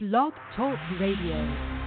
Blog Talk Radio.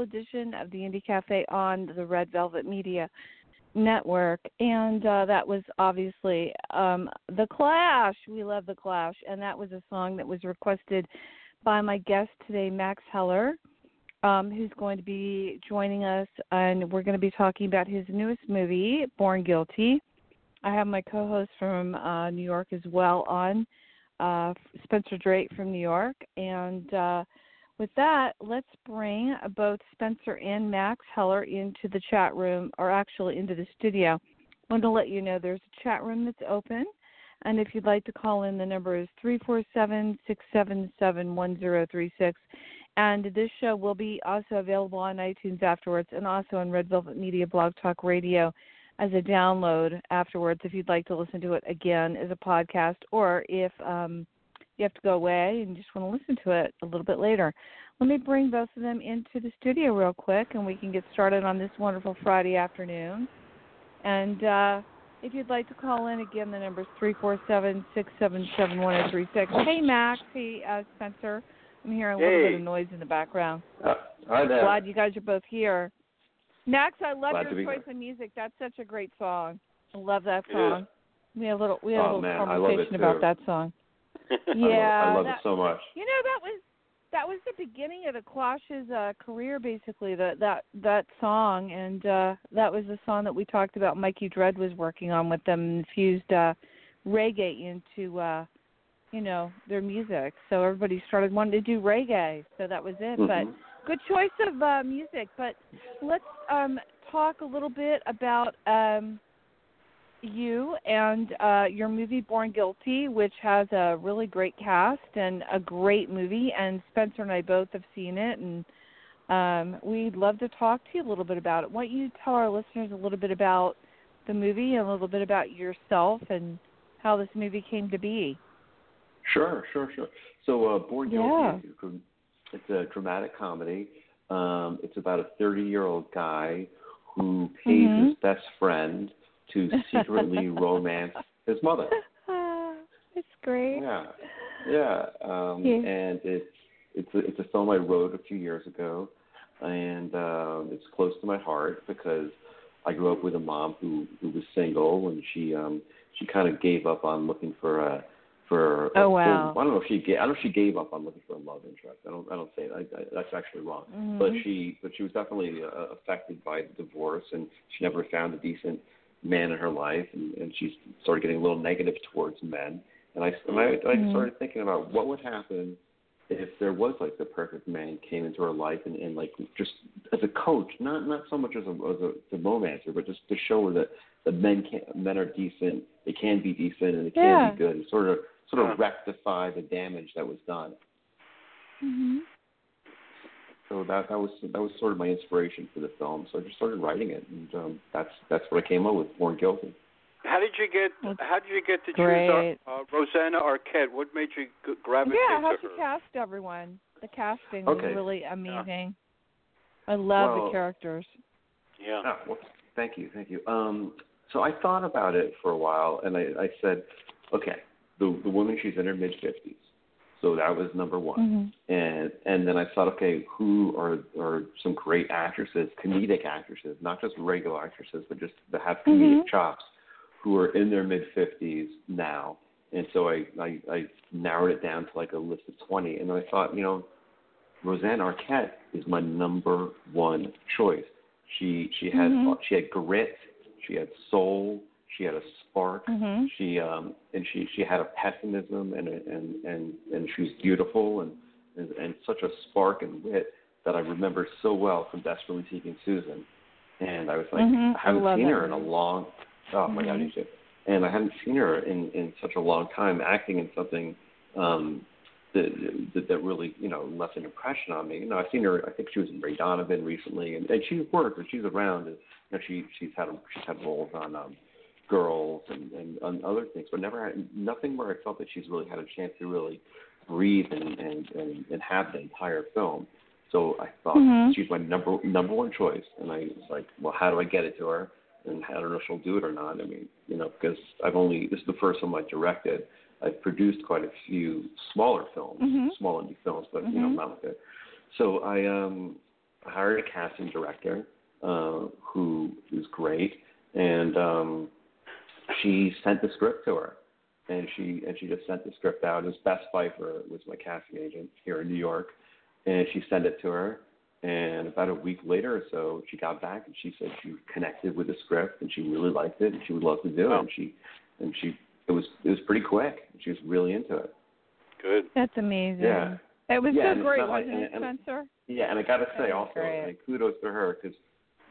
Edition of the Indie Cafe on the Red Velvet Media Network, and uh, that was obviously um, the Clash. We love the Clash, and that was a song that was requested by my guest today, Max Heller, um, who's going to be joining us, and we're going to be talking about his newest movie, Born Guilty. I have my co-host from uh, New York as well on, uh, Spencer Drake from New York, and uh, with that, let's bring both Spencer and Max Heller into the chat room, or actually into the studio. I want to let you know there's a chat room that's open, and if you'd like to call in, the number is three four seven six seven seven one zero three six. And this show will be also available on iTunes afterwards, and also on Red Velvet Media Blog Talk Radio as a download afterwards if you'd like to listen to it again as a podcast, or if um, you have to go away and just want to listen to it a little bit later. Let me bring both of them into the studio real quick and we can get started on this wonderful Friday afternoon. And uh, if you'd like to call in again, the number is three four seven six seven seven one zero three six. Hey Max, hey uh, Spencer. I'm hearing a hey. little bit of noise in the background. Uh, hi there. Glad you guys are both here. Max, I love Glad your choice of music. That's such a great song. I love that song. We had a little we had a Oh, little man, I love it conversation about that song. Yeah, I love, that- it so much. You know that was that was the beginning of the Clash's uh, career, basically. That that that song, and uh, that was the song that we talked about. Mikey Dread was working on with them, and fused uh, reggae into uh, you know their music. So everybody started wanting to do reggae. So that was it. But Mhm. good choice of uh, music. But let's um, talk a little bit about um, you and uh, your movie Born Guilty, which has a really great cast and a great movie. And Spencer and I both have seen it, and um, we'd love to talk to you a little bit about it. Why don't you tell our listeners a little bit about the movie and a little bit about yourself and how this movie came to be? Sure, sure, sure. So, uh, Born Guilty, yeah. it's a dramatic comedy. Um, it's about a 30-year-old guy who pays Mhm. his best friend to secretly romance his mother. Ah, it's great. Yeah, yeah. Um, Yeah. And it's it's a, it's a film I wrote a few years ago, and um, it's close to my heart because I grew up with a mom who who was single, and she um she kind of gave up on looking for a for a Oh, wow. full- I don't know if she ga- I don't know if she gave up on looking for a love interest. I don't I don't say that. I, I, that's actually wrong. Mhm. But she but she was definitely uh, affected by the divorce, and she never found a decent man in her life, and, and she started getting a little negative towards men. And I and I, I Mhm. started thinking about what would happen if there was like the perfect man came into her life and, and like just as a coach, not not so much as a as a the romancer, but just to show her that the men can men are decent, they can be decent, and they can Yeah. be good, and sort of sort of rectify the damage that was done. Mhm. So that that was that was sort of my inspiration for the film. So I just started writing it, and um, that's that's what I came up with, Born Guilty. How did you get? Well, How did you get to great. choose uh, uh, Rosanna Arquette? What made you g- gravitate Yeah, how'd to you her? cast everyone? The casting was really amazing. I love Well- the characters. Yeah. Oh, well, thank you, thank you. Um, so I thought about it for a while, and I, I said, okay, the the woman she's in her mid fifties, so that was number one. Mhm. And and then I thought, okay, who are are some great actresses, comedic actresses, not just regular actresses, but just that have comedic Mhm. chops, who are in their mid fifties now. And so I, I I narrowed it down to like a list of twenty, and then I thought, you know, Rosanna Arquette is my number one choice. She she had Mhm. she had grit, she had soul, she had a spark. Mhm. She um and she she had a pessimism and and and and she was beautiful and, and and such a spark and wit that I remember so well from Desperately Seeking Susan. And I was like, Mhm. I haven't I seen that her in a long. Oh my God, you should. And I hadn't seen her in in such a long time acting in something um that that, that really you know left an impression on me. You know, I've seen her. I think she was in Ray Donovan recently, and, and she's worked and she's around. And, you know, she she's had she's had roles on um, Girls and, and and other things, but never had nothing where I felt that she's really had a chance to really breathe and and and, and have the entire film. So I thought Mhm. she's my number number one choice, and I was like, well, how do I get it to her? And I don't know if she'll do it or not. I mean, you know, because I've only this is the first film I directed. I've produced quite a few smaller films, Mhm. small indie films, but you know, Mhm. not like that. So I um hired a casting director uh, who was great, and um, she sent the script to her, and she and she just sent the script out. It was Bess Pfeiffer was my casting agent here in New York, and she sent it to her. And about a week later or so, she got back and she said she connected with the script and she really liked it and she would love to do it. Oh. And she and she it was it was pretty quick. She was really into it. Good. That's amazing. Yeah. It was Yeah, so and it's great, not like- it, and- and- Spencer? Yeah, and I got to say also, great. like, kudos to her because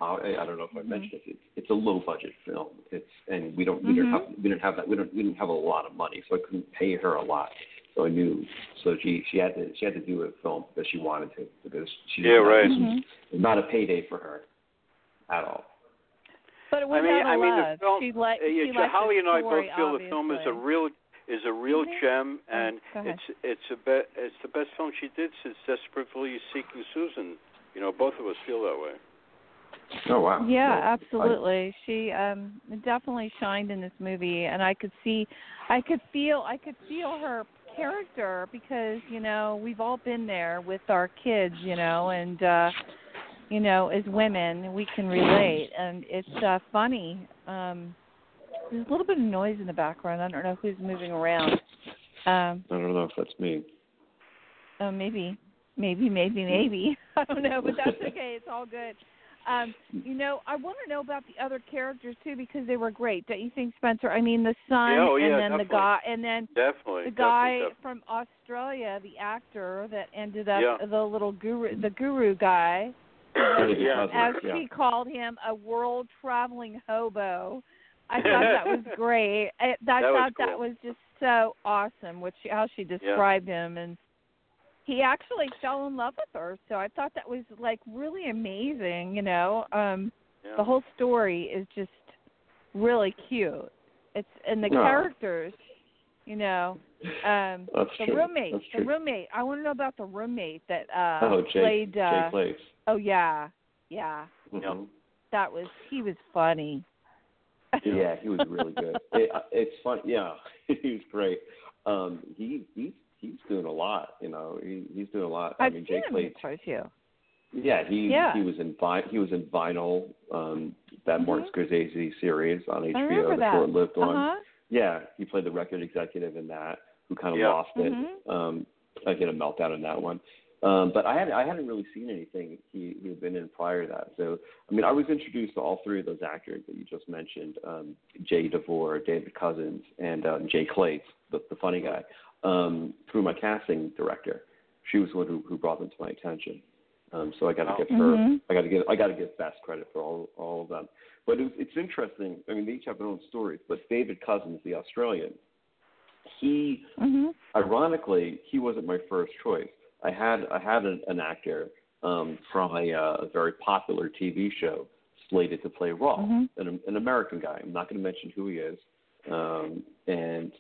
I I don't know if I Mhm. mentioned it. It's, it's a low budget film. It's and we don't we didn't Mhm. have we didn't have that we don't we didn't have a lot of money, so I couldn't pay her a lot. So I knew so she she had to she had to do a film because she wanted to because she Yeah, didn't- right. This was Mhm. not a payday for her at all. But it was I mean, out of I mean, the film. she liked, uh, yeah, she liked Holly the and I story, both feel the film is a obviously. real is a real Mhm. gem, Oh, and go ahead. it's it's a be, it's the best film she did since Desperately Seeking Susan. You know, both of us feel that way. Oh wow. Yeah, Well, I- absolutely. She um definitely shined in this movie and I could see I could feel I could feel her character because, you know, we've all been there with our kids, you know, and uh you know, as women we can relate and it's uh funny. Um there's a little bit of noise in the background. I don't know who's moving around. Um I don't know if that's me. Oh, maybe, maybe, maybe, maybe. I don't know, but that's okay. It's all good. Um, you know, I want to know about the other characters too because they were great. Don't you think, Spencer? I mean, the son, Yeah, oh, and yeah, then the guy, and then Definitely. the guy definitely, from Australia, the actor that ended up Yeah. the little guru, the guru guy, Yeah. As yeah. she called him, a world traveling hobo. I thought that was great. I, I That was thought that was just so awesome, which how she described him, and he actually fell in love with her. So I thought that was like really amazing. You know, um, yeah. the whole story is just really cute. It's and the No. characters, you know. Um, That's the true. roommate, That's the true. roommate. I want to know about the roommate that uh oh, Jake, played. Uh, Jay Klaitz. oh yeah, yeah. Mhm. That was he was funny. Yeah, he was really good. it, uh, it's fun. Yeah, he was great. Um, he he's he's doing a lot. You know, he, he's doing a lot. I I've mean, seen Jake him played. quite a few. Yeah, he Yeah. he was in Vi- he was in Vinyl, um, that Martin Mhm. Scorsese series on HBO, the that. short-lived one. Uh-huh. Yeah, he played the record executive in that, who kind of Yeah. lost it. Mhm. Um, I get a meltdown in that one. Um, but I hadn't I hadn't really seen anything he he had been in prior to that. So I mean, I was introduced to all three of those actors that you just mentioned: um, Jay DeVore, David Cousins, and um, Jay Klaitz, the, the funny guy, um, through my casting director. She was the one who, who brought them to my attention. Um, so I got to Wow. give her, Mhm. I got to give, I got to give Bess credit for all all of them. But it, it's interesting. I mean, they each have their own stories. But David Cousins, the Australian, he Mhm. ironically, he wasn't my first choice. I had I had an, an actor um, from a, uh, a very popular TV show slated to play Raw, Mhm. an, an American guy. I'm not going to mention who he is, um, and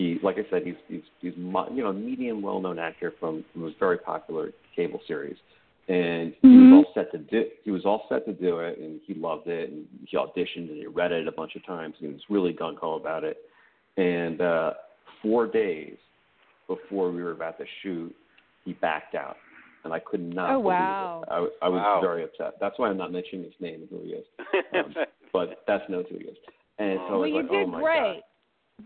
he, like I said, he's he's he's mo- you know a medium well-known actor from, from a very popular cable series, and he Mhm. was all set to do he was all set to do it, and he loved it, and he auditioned and he read it a bunch of times, and he was really gung ho about it, and uh, four days before we were about to shoot, he backed out, and I could not. Oh, believe wow. it. I, I was Wow. very upset. That's why I'm not mentioning his name and who he is, um, but that's knows who he is. And so I well, was you like, did oh my great. god.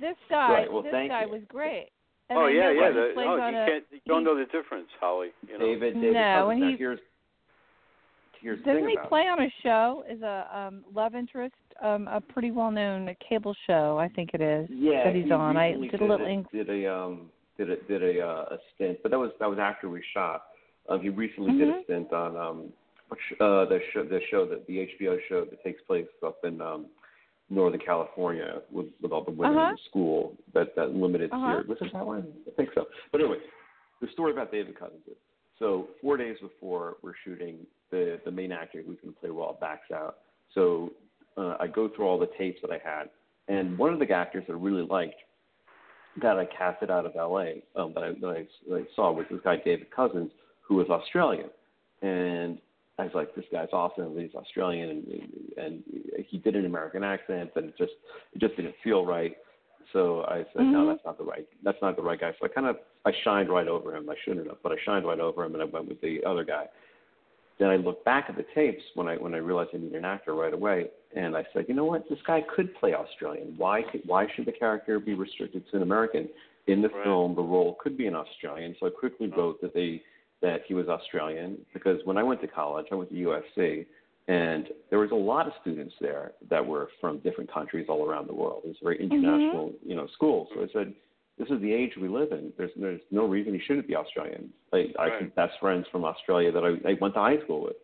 This guy, Right, well, this thank guy you. was great. And oh I yeah, yeah. The, oh, you a- can't. You don't know the difference, Holly. You know. David, David No, and Now, he's. Here's, here's doesn't thing he about it. play on a show? Is a um love interest, um a pretty well known cable show, I think it is. yeah, that he's he on. I recently did a little a, ink- did a um did a did a uh, a stint, but that was that was after we shot. Um, he recently did a Mhm. stint on um what uh the show the show that the HBO show that takes place up in um Northern California with with all the women Uh-huh. in the school that that limited Uh-huh. series. Was it that one? I think so. But anyway, the story about David Cousins is so four days before we're shooting, the the main actor who's going to play Raw backs out. So uh, I go through all the tapes that I had, and one of the actors that I really liked that I casted out of L.A. Um, that, I, that, I, that I saw was this guy David Cousins, who was Australian, and I was like, this guy's awesome. He's Australian, and and he did an American accent, but it just it just didn't feel right. So I said, no, Mhm. that's not the right that's not the right guy. So I kind of I shined right over him. I shouldn't have, but I shined right over him, and I went with the other guy. Then I looked back at the tapes when I when I realized I needed an actor right away, and I said, you know what, this guy could play Australian. Why could, why should the character be restricted to an American? In the Right. film, the role could be an Australian, so I quickly wrote that they that he was Australian because when I went to college, I went to USC, and there was a lot of students there that were from different countries all around the world. It was a very international, you know, school. So I said, this is the age we live in. There's there's no reason he shouldn't be Australian. Like I Right. have best friends from Australia that I, I went to high school with.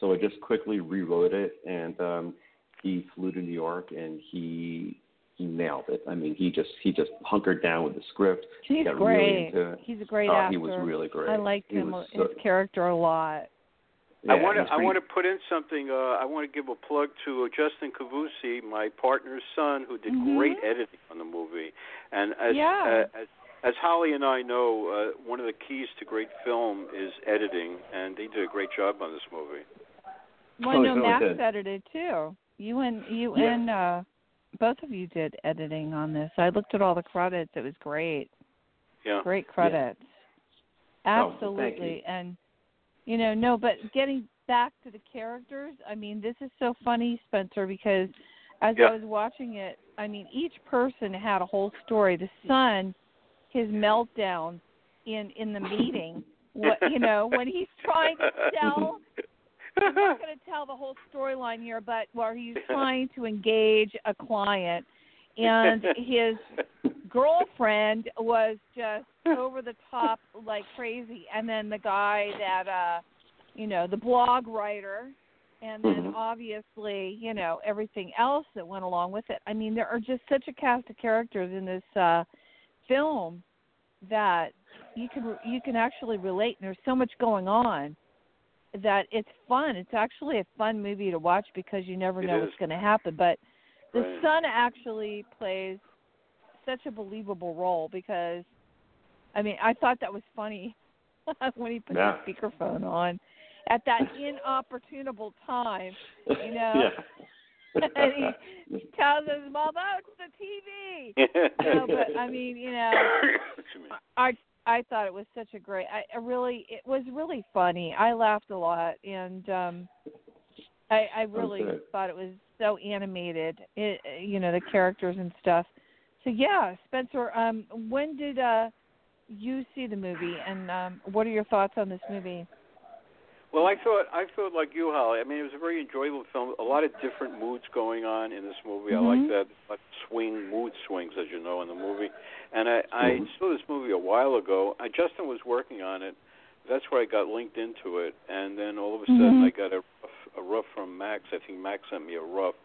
So I just quickly rewrote it, and um, he flew to New York, and he he nailed it. I mean, he just he just hunkered down with the script. He's got great. Really into it. He's a great oh, actor. he was really great. I liked He him was his so- character a lot. yeah, I want to I want to put in something. Uh, I want to give a plug to Justin Cavusi, my partner's son, who did Mhm. great editing on the movie. And as Yeah. uh, as as Holly and I know, uh, one of the keys to great film is editing, and he did a great job on this movie. Well, I Oh, know he's really Max edited too. You and you Yeah. and uh both of you did editing on this. I looked at all the credits. It was great. Yeah. Great credits. Oh, thank Absolutely. you. And you know, no, but getting back to the characters, I mean, this is so funny, Spencer, because as Yeah. I was watching it, I mean, each person had a whole story. The son, his meltdown in in the meeting, what you know, when he's trying to tell I'm not going to tell the whole storyline here, but where he's trying to engage a client, and his girlfriend was just over the top like crazy, and then the guy that uh, you know, the blog writer, and then Mhm. obviously you know everything else that went along with it. I mean, there are just such a cast of characters in this uh film that you can you can actually relate, and there's so much going on that it's fun. It's actually a fun movie to watch because you never It know is. what's going to happen. But the Right. son actually plays such a believable role because, I mean, I thought that was funny when he put Yeah. the speakerphone on at that inopportunable time. You know, and he tells his mom, "Oh, it's the TV." no, but I mean, you know, me. I thought it was such a great. I, I really, it was really funny. I laughed a lot, and um I I really good. thought it was so animated. It, you know, the characters and stuff. So yeah, Spencer. Um, when did uh you see the movie, and um what are your thoughts on this movie? Well, I thought I thought like you, Holly. I mean, it was a very enjoyable film. A lot of different moods going on in this movie. I Mhm. like that like swing mood swings, as you know, in the movie. And I I Mhm. saw this movie a while ago. I Justin was working on it. That's where I got linked into it. And then all of a sudden, Mhm. I got a rough, a rough from Max. I think Max sent me a rough,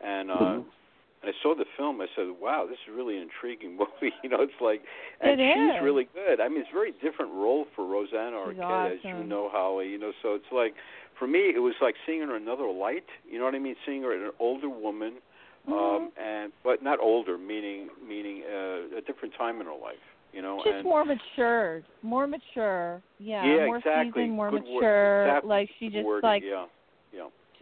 and uh Mhm. And I saw the film. I said, "Wow, this is really an intriguing movie." You know, it's like, and It she's is. really good. I mean, it's a very different role for Rosanna Arquette, as you know, Holly. You know, so it's like, for me, it was like seeing her in another light. You know what I mean? Seeing her as an older woman, um, Mhm. and but not older, meaning meaning uh, a different time in her life. You know, Just and more matured, more mature. Yeah, Yeah, more exactly. seasoned, more Good mature. Exactly. Like she just wording, like yeah,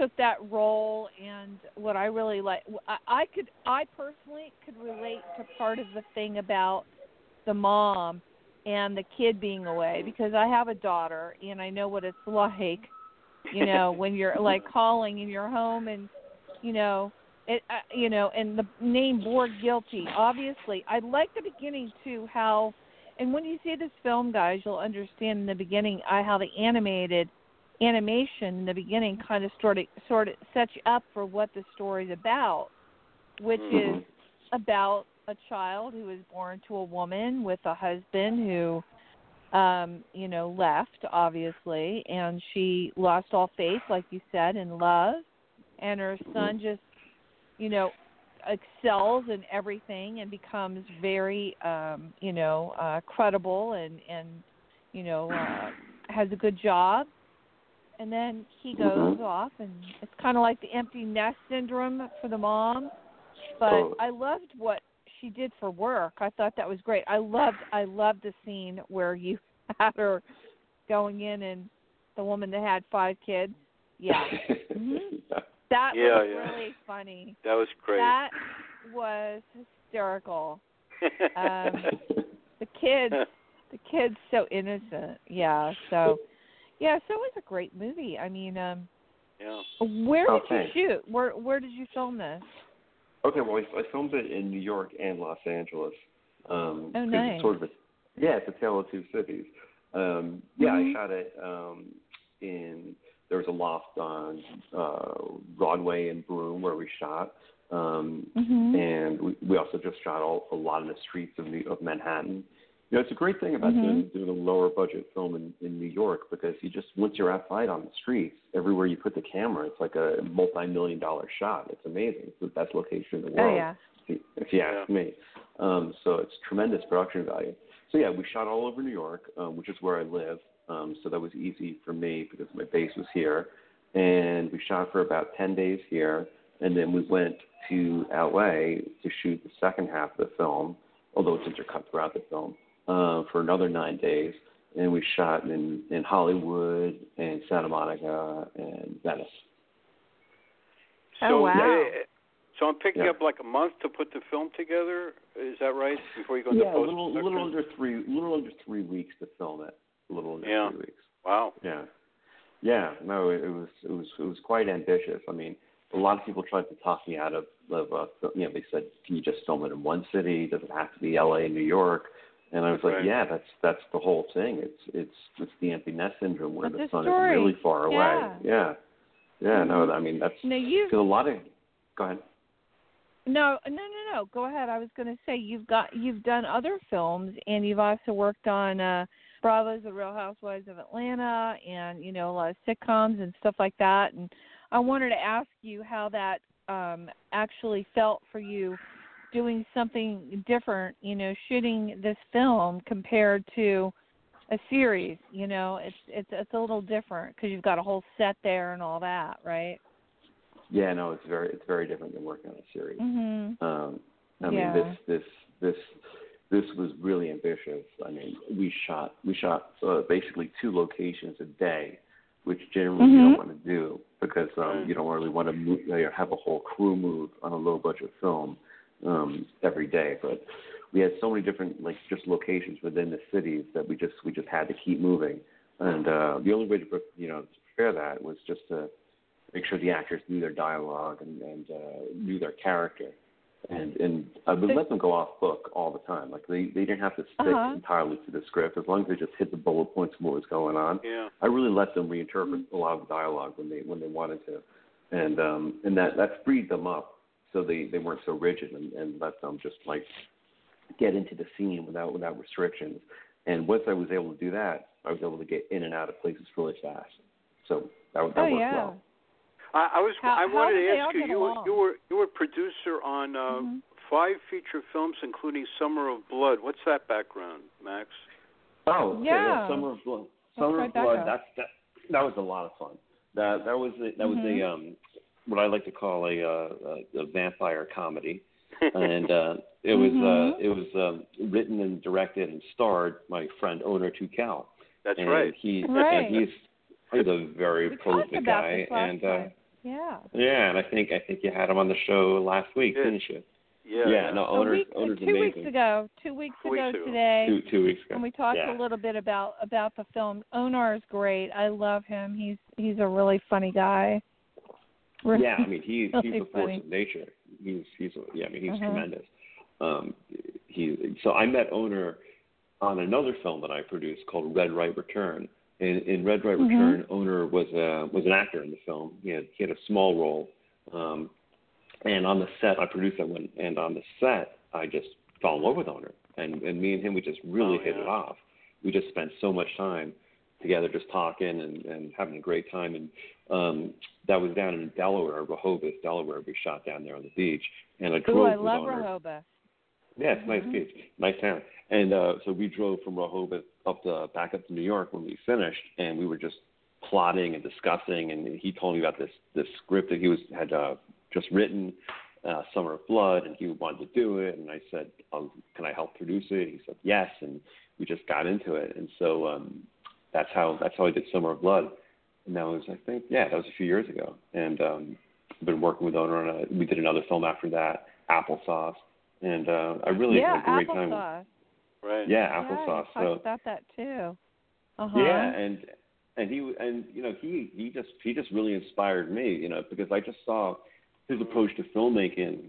took that role and what I really like I, I could I personally could relate to part of the thing about the mom and the kid being away because I have a daughter and I know what it's like you know when you're like calling in your home and you know it uh, you know and the name Born Guilty obviously. I like the beginning too how and when you see this film guys you'll understand in the beginning I how the animated animation in the beginning kind of sort of sort of sets you up for what the story's about, which Mhm. is about a child who was born to a woman with a husband who um you know left obviously and she lost all faith like you said in love and her son just you know excels in everything and becomes very um you know uh credible and and you know uh has a good job and then he goes Mhm. off and it's kind of like the empty nest syndrome for the mom but Totally. i loved what she did for work i thought that was great i loved i loved the scene where you had her going in and the woman that had five kids yeah that Yeah, was yeah. really funny That was great. that was hysterical um, the kids the kid's so innocent yeah so yeah so it was a great movie i mean um yeah. where did Okay. you shoot where where did you film this Okay, well, I, I filmed it in New York and Los Angeles. Um, Oh, 'cause nice. It's sort of a, yeah, it's a tale of two cities. Um, yeah, Mhm. I shot it um, in. There was a loft on uh, Broadway and Broome where we shot, Um, mm-hmm. And we, we also just shot all, a lot in the streets of, New, of Manhattan. You know, it's a great thing about mm-hmm. doing, doing a lower budget film in, in New York because you just once you're outside on the streets, everywhere you put the camera, it's like a multi-million dollar shot. It's amazing. It's the best location in the Oh world, yeah. if you, if you ask me. Um, so it's tremendous production value. So yeah, we shot all over New York, um, which is where I live. Um, so that was easy for me because my base was here, and we shot for about ten days here, and then we went to LA to shoot the second half of the film, although it's intercut throughout the film uh, for another nine days, and we shot in in Hollywood and Santa Monica and Venice. So, Oh, wow. uh, so I'm picking Yeah. up like a month to put the film together. Is that right? Before you go into Yeah, a post little little under three little under three weeks to film it. A little under Yeah. three weeks. Wow. Yeah, yeah. No, it, it was it was it was quite ambitious. I mean, a lot of people tried to talk me out of of uh, you know they said, can you just film it in one city? Does it have to be L.A. New York? And I was like, Right. yeah, that's that's the whole thing. It's it's it's the empty nest syndrome where That's the the son story. is really far away. Yeah. Yeah, yeah. No, I mean that's No, you because a lot of. Go ahead. No, no, no, no. Go ahead. I was going to say you've got you've done other films, and you've also worked on uh Bravo's The Real Housewives of Atlanta, and you know a lot of sitcoms and stuff like that. And I wanted to ask you how that um actually felt for you doing something different. You know, shooting this film compared to a series. You know, it's it's it's a little different because you've got a whole set there and all that, right? Yeah, no, it's very it's very different than working on a series. Mhm. Um, I Yeah. mean, this this this this was really ambitious. I mean, we shot we shot uh, basically two locations a day, which generally you Mhm. don't want to do because um, you don't really want to move, you know, have a whole crew move on a low budget film um, every day. But we had so many different like just locations within the cities that we just we just had to keep moving. And uh, the only way to you know to prepare that was just to make sure the actors knew their dialogue and, and uh, knew their character. And and I would let them go off book all the time. Like they they didn't have to stick Uh-huh. entirely to the script as long as they just hit the bullet points of what was going on. Yeah. I really let them reinterpret a lot of the dialogue when they when they wanted to, and um, and that that freed them up so they they weren't so rigid and, and let them just like get into the scene without without restrictions. And once I was able to do that, I was able to get in and out of places really fast. So that that Oh worked yeah. well. I, I was. How- I wanted to ask you. You were, you were you were producer on uh, Mhm. five feature films, including Summer of Blood. What's that background, Max? Oh, okay, Yeah. Summer of Blood. Summer right of Blood. up. That's that. That was a lot of fun. That that was a, that was Mhm. a um what I like to call a uh, a, a vampire comedy, and uh, it was Mhm. uh, it was um, written and directed and starred my friend Onur Tukel. That's and right. He Right. and he's he's a very We prolific guy, and uh. Yeah. yeah, and I think I think you had him on the show last week, Did. didn't you? Yeah. yeah no, a Onur's week, Onur's two amazing. weeks ago, two weeks Two ago weeks ago. today, Two two weeks ago. and we talked yeah. a little bit about about the film. Onur is great. I love him. He's he's a really funny guy. Really- Yeah, I mean he's he's really a force funny. of nature. He's he's yeah, I mean he's Mhm. tremendous. Um, he so I met Onur on another film that I produced called Red Right Return. In, in Red Right Mhm. Return, Onur was a was an actor in the film. He had he had a small role, um, and on the set I produced that one. And on the set, I just fell in love with Onur, and and me and him we just really Oh, hit yeah. it off. We just spent so much time together, just talking and and having a great time. And um, that was down in Delaware, Rehoboth, Delaware. We shot down there on the beach, and I drove Ooh, I love Rehoboth. Yeah, it's a nice beach, nice town. And uh, so we drove from Rehoboth up to back up to New York when we finished, and we were just plotting and discussing. And he told me about this this script that he was had uh, just written, uh, Summer of Blood, and he wanted to do it. And I said, um, "Can I help produce it?" He said, "Yes." And we just got into it. And so um, that's how that's how I did Summer of Blood. And that was I think yeah that was a few years ago. And um, I've been working with Onur on a, we did another film after that, Applesauce. And uh, I really yeah, had a great time. applesauce. Right. Yeah, Yeah, applesauce. you talked so about that too. Uh-huh. yeah, and and he and you know he he just he just really inspired me, you know, because I just saw his approach to filmmaking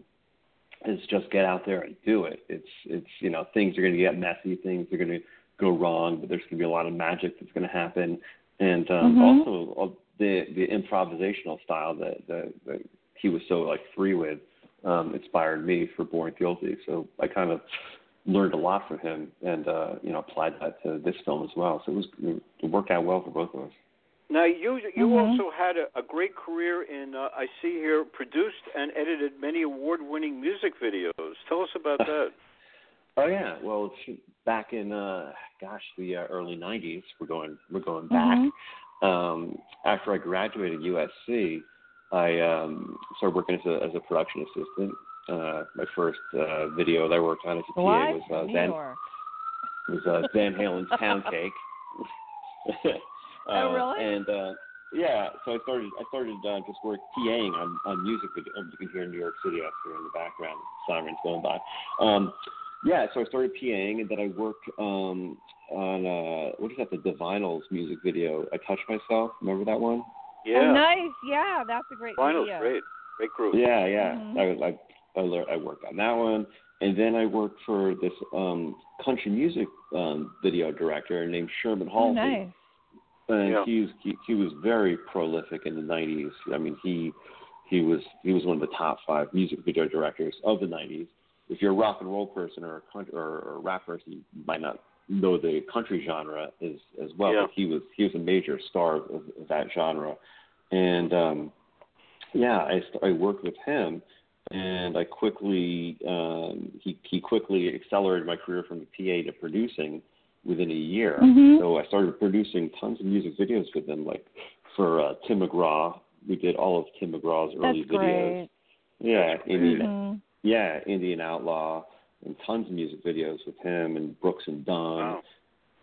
is just get out there and do it. It's it's you know things are going to get messy, things are going to go wrong, but there's going to be a lot of magic that's going to happen, and um, Mhm. also uh, the the improvisational style that, that that he was so like free with um, inspired me for Born Guilty. So I kind of learned a lot from him, and uh, you know applied that to this film as well. So it was it worked out well for both of us. Now you you Mhm. also had a, a great career in uh, I see here produced and edited many award-winning music videos. Tell us about that. Oh yeah, well back in uh, gosh the uh, early '90s. We're going we're going back. Mhm. Um, after I graduated USC, I um, started working as a as a production assistant. Uh, my first uh, video that I worked on as a PA What? was uh, Van was uh, Van Halen's Pound Cake. uh, Oh, really? And uh, yeah, so I started I started uh, just work PAing on on music video. You can hear New York City up here in the background, sirens going by. Um, yeah, so I started PAing, and then I worked um, on uh, what is that? The Divinyls music video. I touched myself. Remember that one? Yeah, Oh, nice. Yeah, that's a great Finals video. great, great group. Yeah, yeah. Mhm. I was I I, learned, I worked on that one, and then I worked for this um, country music um, video director named Sherman Oh, nice. and Yeah. he was he, he was very prolific in the '90s. I mean, he he was he was one of the top five music video directors of the '90s. If you're a rock and roll person or a country, or, or a rap person, you might not know the country genre as as well. Yeah. But he was he was a major star of, of that genre, and um, yeah, I st- I worked with him, and I quickly um, he he quickly accelerated my career from a PA to producing within a year. Mhm. So I started producing tons of music videos with him, like for uh, Tim McGraw. We did all of Tim McGraw's early That's videos. great. Yeah, Indian, Mhm. Yeah, Indian Outlaw, and tons of music videos with him and Brooks and Dunn, Wow.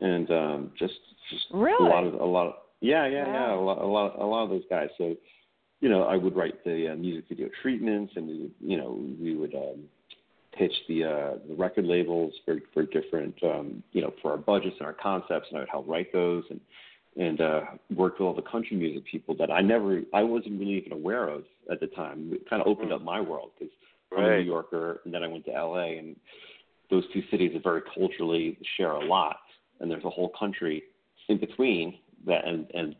and um, just just Really? a lot of a lot. Of, yeah, yeah, yeah, a lot, a lot, a lot of those guys. So, you know, I would write the uh, music video treatments, and we would, you know, we would um, pitch the uh, the record labels for for different, um, you know, for our budgets and our concepts, and I would help write those and and uh, worked with all the country music people that I never, I wasn't really even aware of at the time. It kind of opened Mm. up my world because I'm a New Yorker, and then I went to LA, and those two cities are very culturally share a lot, and there's a whole country in between that, and and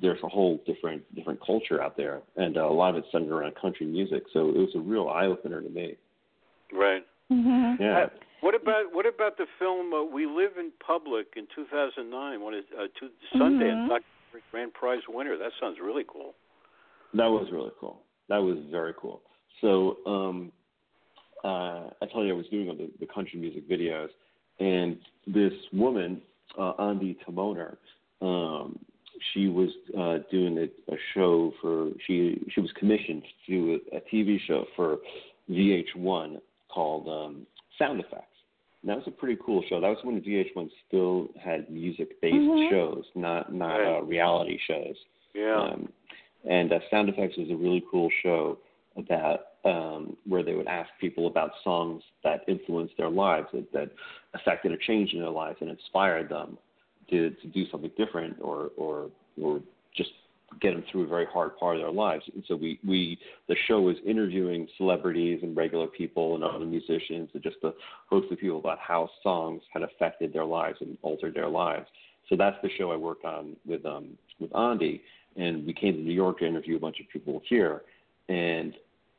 there's a whole different different culture out there, and uh, a lot of it's centered around country music. So it was a real eye opener to me. Right. Mhm. Yeah. Uh, what about what about the film uh, We Live in Public in 2009? What is uh, to, Sundance Mhm. documentary Grand Prize winner? That sounds really cool. That was really cool. That was very cool. So um, uh, I told you I was doing the, the country music videos, and this woman, uh, Ondi Timoner, um, she was uh, doing a, a show for she she was commissioned to do a, a TV show for VH1 called um, Sound Effects. And that was a pretty cool show. That was when VH1 still had music-based Mhm. shows, not not Right. uh, reality shows. Yeah. Um, and uh, Sound Effects was a really cool show about um, where they would ask people about songs that influenced their lives, that, that affected a change in their lives and inspired them to, to do something different or, or, or just get them through a very hard part of their lives. And so we, we the show was interviewing celebrities and regular people and other musicians and just a host of people about how songs had affected their lives and altered their lives. So that's the show I worked on with um, with Ondi and we came to New York to interview a bunch of people here, and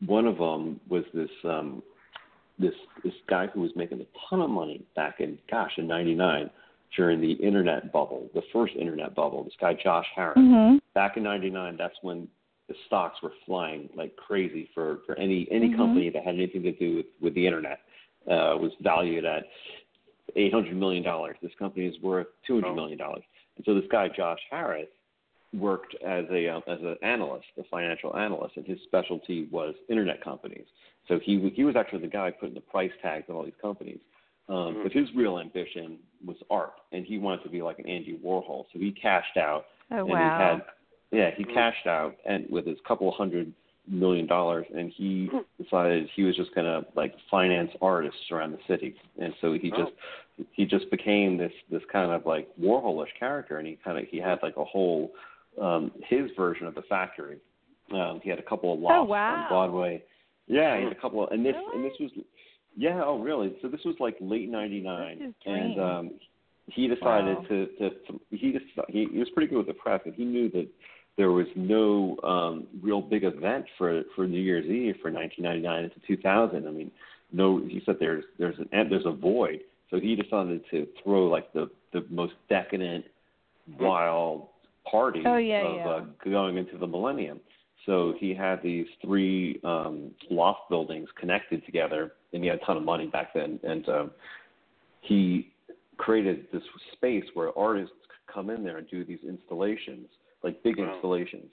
one of them was this um, this this guy who was making a ton of money back in gosh in '99 during the internet bubble, the first internet bubble. This guy Josh Harris. Mhm. Back in '99, that's when the stocks were flying like crazy for for any any Mhm. company that had anything to do with with the internet. Uh, was valued at eight hundred million dollars. This company is worth two hundred million dollars. And so this guy Josh Harris worked as a uh, as an analyst, a financial analyst, and his specialty was internet companies. So he he was actually the guy putting the price tags on all these companies. Um, Mhm. But his real ambition was art, and he wanted to be like an Andy Warhol. So he cashed out, Oh and wow. he had yeah he Mhm. cashed out and with his couple hundred million dollars, and he decided he was just gonna like finance artists around the city, and so he Oh. just he just became this this kind of like Warholish character, and he kind of he had like a whole um, his version of the factory. Um, he had a couple of lofts Oh, wow. on Broadway. Yeah, he had a couple of, and this and this was, yeah, oh really? So this was like late '99, This is and um, he decided Wow. to, to, to he just he, he was pretty good with the press, and he knew that there was no um, real big event for for New Year's Eve for 1999 into 2000. I mean, no, he said there's there's an there's a void. So he decided to throw like the the most decadent, wild party Oh, yeah, of yeah. Uh, going into the millennium. So he had these three um, loft buildings connected together, and he had a ton of money back then. And um, he created this space where artists could come in there and do these installations, like big Wow. installations,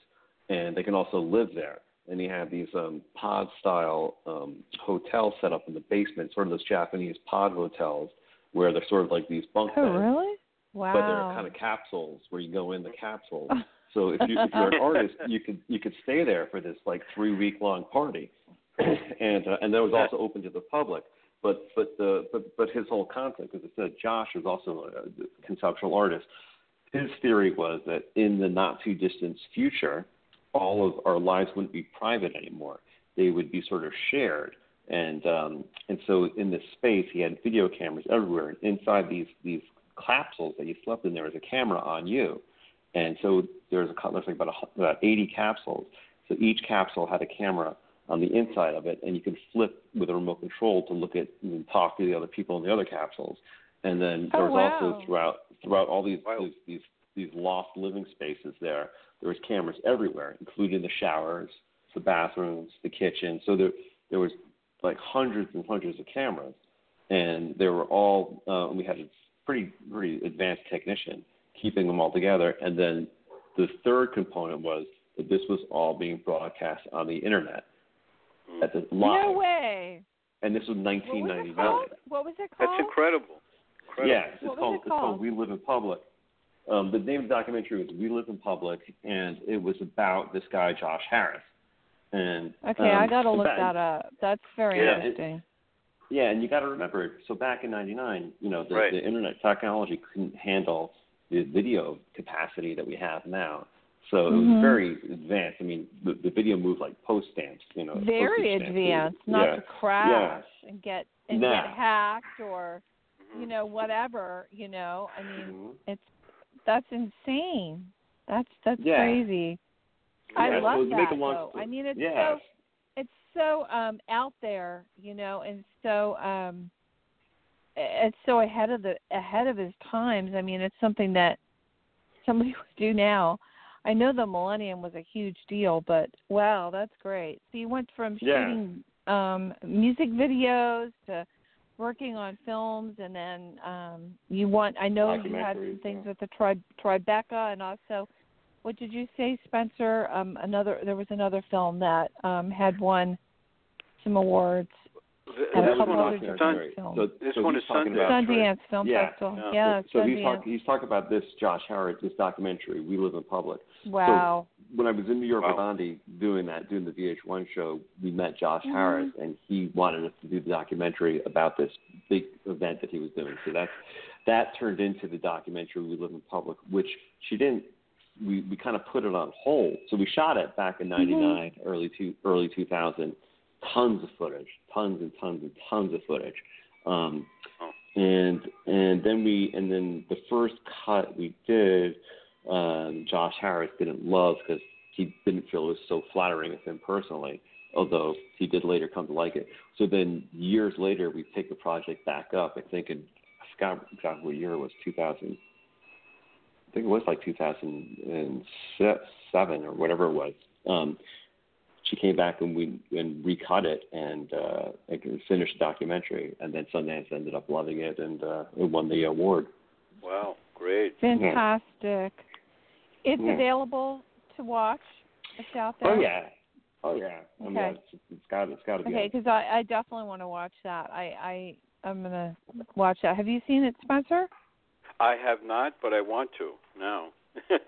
and they can also live there. And he had these um, pod style um, hotels set up in the basement, sort of those Japanese pod hotels, where they're sort of like these bunk Oh, beds really? Wow. but they're kind of capsules where you go in the capsule. So if you if you're an artist, you could you could stay there for this like three week long party, and uh, and that was also open to the public. But but the but but his whole concept, because I said Josh was also a conceptual artist. His theory was that in the not too distant future, all of our lives wouldn't be private anymore. They would be sort of shared. And um, and so in this space, he had video cameras everywhere. And inside these these capsules that you slept in, there was a camera on you. And so there's a there's like about a, about 80 capsules. So each capsule had a camera on the inside of it, and you could flip with a remote control to look at and talk to the other people in the other capsules. And then there Oh, was wow. also throughout throughout all these, Wow. these these these loft living spaces there, there was cameras everywhere, including the showers, the bathrooms, the kitchen. So there there was like hundreds and hundreds of cameras, and they were all. Uh, we had a pretty pretty advanced technician keeping them all together. And then the third component was that this was all being broadcast on the internet Mm. at the live, No way. and this was What was it 1999. called? What was it called? That's incredible. incredible. Yeah, it's What was called it's called called? We Live in Public. Um, the name of the documentary was We Live in Public, and it was about this guy Josh Harris. And Okay, um, I got to look back- that up. That's very Yeah, it- interesting. Yeah, and you got to remember, so back in '99, you know, the, Right. the internet technology couldn't handle the video capacity that we have now. So it was Mhm. very advanced. I mean, the, the video moved like post stamps, you know. very postage stamps. advanced, not yeah. to crash and get and Nah. get hacked or you know whatever. You know, I mean, Mhm. it's that's insane. That's that's Yeah. crazy. I Yeah, so love to make a that long though. I mean, it's yeah. so it's so um out there, you know, and so um it's so ahead of the ahead of his times. I mean, it's something that somebody would do now. I know the millennium was a huge deal, but wow, that's great. So you went from Yeah. shooting um music videos to working on films and then um you want I know you had some things yeah. with the tri Tribeca and also what did you say, Spencer? Um another there was another film that um had won some awards. Th- And a this couple one other is Sun- Right. So, This so one is talking Sundance. about Sundance Film Yeah. Festival. Yeah. Yeah, so he's Sundance. talking he's talking about this Josh Harris, this documentary, We Live in Public. wow. when I was in New York Wow. with Andy doing that, doing the VH1 show, we met Josh Mhm. Harris, and he wanted us to do the documentary about this big event that he was doing. So that's that turned into the documentary We Live in Public, which she didn't. We we kind of put it on hold. So we shot it back in '99, early two early 2000. Tons of footage, tons and tons and tons of footage. Um, Oh. and and then we and then the first cut we did um, Josh Harris didn't love because he didn't feel it was so flattering of him personally, although he did later come to like it. So then years later, we picked the project back up. I think in I forgot exactly what year it was, 2000. I think it was like 2007 or whatever it was. Um, she came back and we and recut it and uh, and finished the documentary. And then Sundance ended up loving it and uh, it won the award. Wow, great. Fantastic. It's Yeah. available to watch. It's out there. Oh yeah, oh yeah. I mean, Okay. it's, it's got it's got to be. Okay, because I, I definitely want to watch that. I I I'm gonna watch that. Have you seen it, Spencer? I have not, but I want to now.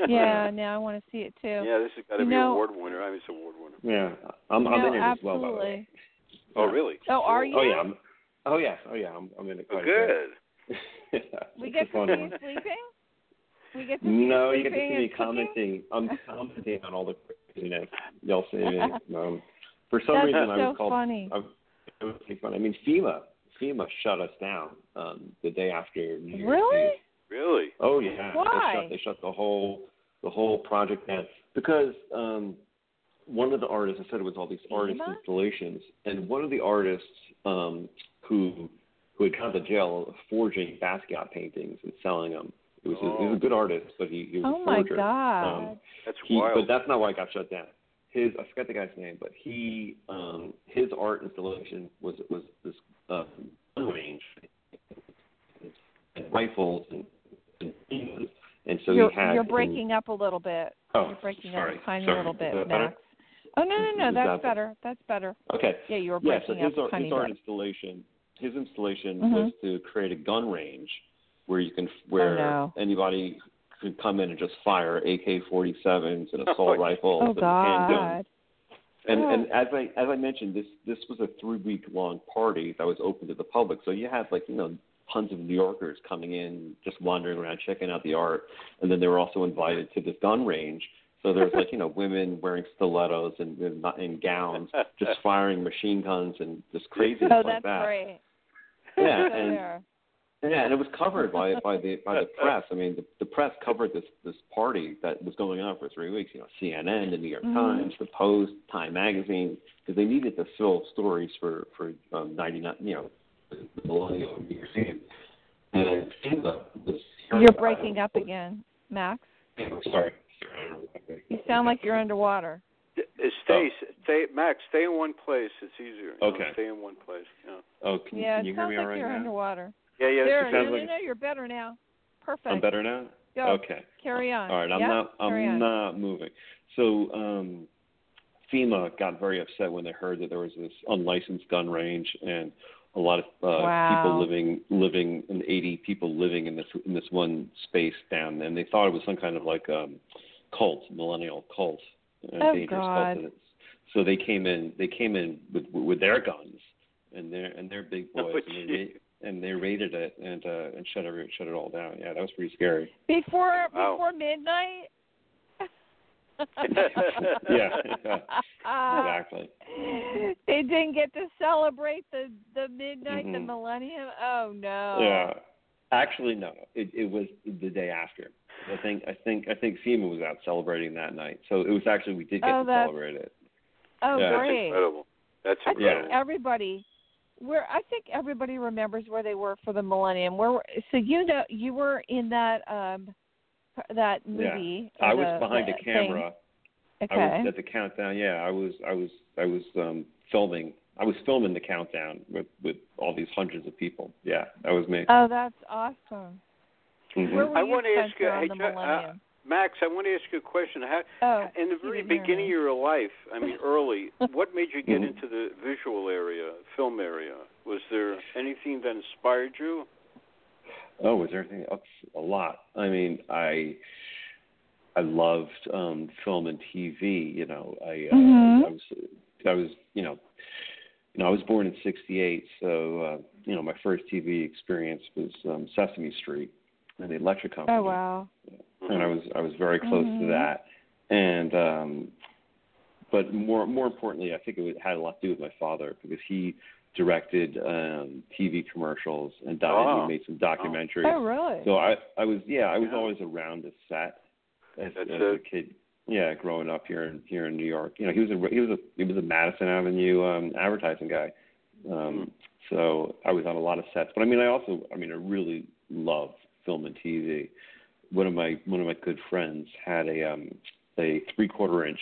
Yeah, now I want to see it too. Yeah, this has got to You be know- award winner. I mean, it's award winner. Yeah, I'm I'm know, in it as well. By the absolutely. way. Oh, really? Oh, are you? Oh yeah. I'm, oh yes. Oh yeah. I'm I'm in it Oh, quite a good. We get to see one. you sleeping. We get to see No, you you get to see me and cooking? commenting. I'm commenting on all the craziness y'all saying. Um, for some That's reason, I so was called. funny. I, it was pretty fun. I mean, FEMA. FEMA shut us down um, the day after New Year's Really? Eve. Really? Oh yeah. Why? They shut, they shut the whole the whole project down because um, one of the artists, I said it was all these artist Fema? installations, and one of the artists um, who who had gone to jail forging Basquiat paintings and selling them. It was, a, he was a good artist, but he, he was Oh a my. God. Um, That's he, wild. but that's not why it got shut down. His I forget the guy's name, but he um, his art installation was was this uh, gun range and rifles and, and things. and so you're, he had you're him- breaking up a little bit. Oh, you're breaking sorry, up a tiny sorry. little bit, that better? Max. Oh no no no, that's that- better. That's better. Okay. Yeah, you were Yeah, so his up art, a tiny his art bit. installation, his installation Mhm. was to create a gun range where you can where Oh, no. anybody could come in and just fire AK-47s and Oh, assault rifles Oh and handguns. God. And Oh. and as I as I mentioned, this this was a three week long party that was open to the public. So you had like you know tons of New Yorkers coming in, just wandering around checking out the art, and then they were also invited to this gun range. So there's like you know women wearing stilettos and and not in gowns, just firing machine guns and just crazy Oh, stuff that's like that. great. Yeah, So and there. yeah, and it was covered by by the by the press. I mean, the, the press covered this this party that was going on for three weeks. You know, CNN, the New York Mhm. Times, the Post, Time Magazine, because they needed to fill stories for for um, ninety nine. You know, millennial New York City. And FEMA was You're breaking up again, Max. Sorry. You sound like you're underwater. D- uh, Stay, stay, Max. Stay in one place. It's easier. you know, Okay. Stay in one place. Yeah. Oh, can, Yeah, can it you hear sounds me like all right you're now? underwater. Yeah, yeah. there, it's no, sounds no, like- no, you're better now. Perfect. I'm better now. Go. Okay. Carry on. All right, I'm Yep, not. I'm carry on. not moving. So um, FEMA got very upset when they heard that there was this unlicensed gun range and a lot of uh, Wow. people living living and 80 people living in this in this one space down, and they thought it was some kind of like um, cult, millennial cult, uh, Oh, dangerous God. cult. So they came in. They came in with with their guns and their and their big Oh, boys, and they, and they raided it and uh, and shut every shut it all down. Yeah, that was pretty scary. Before Wow. before midnight. Yeah, exactly. They didn't get to celebrate the the midnight, the Mhm. millennium. Oh no. Yeah. Actually, no. It it was the day after. I think I think I think FEMA was out celebrating that night. So it was actually we did get Oh, to celebrate it. Oh Yeah. That's incredible. That's I think incredible. everybody where I think everybody remembers where they were for the millennium. Where so you know you were in that um that movie. Yeah. movie. I was the- behind the a camera. Thing. I Okay. was at the countdown. Yeah, I was I was I was um filming. I was filming the countdown with with all these hundreds of people. Yeah, that was me. oh, that's awesome. Mhm. Where were I you, wanna ask you, hey, the uh. Max, I want to ask you a question. How, oh, in the very beginning me. of your life, I mean, early, what made you get Mhm. into the visual area, film area? Was there anything that inspired you? Oh, was there anything else? A lot. I mean, I I loved um film and TV. You know, I uh, Mhm. I was I was you know you know I was born in '68, so uh, you know my first TV experience was um, Sesame Street and the Electric Company, Oh wow. and I was I was very close to Mhm. that. And um but more more importantly, I think it had a lot to do with my father because he directed um TV commercials and doc- Oh. he made some documentaries. Oh really? So I I was yeah I was Yeah. always around the set as, as a kid. Yeah, growing up here in here in New York, you know, he was a he was a he was a Madison Avenue um advertising guy. Um so I was on a lot of sets. But I mean I also I mean I really love film and TV. One of my one of my good friends had a um a three quarter inch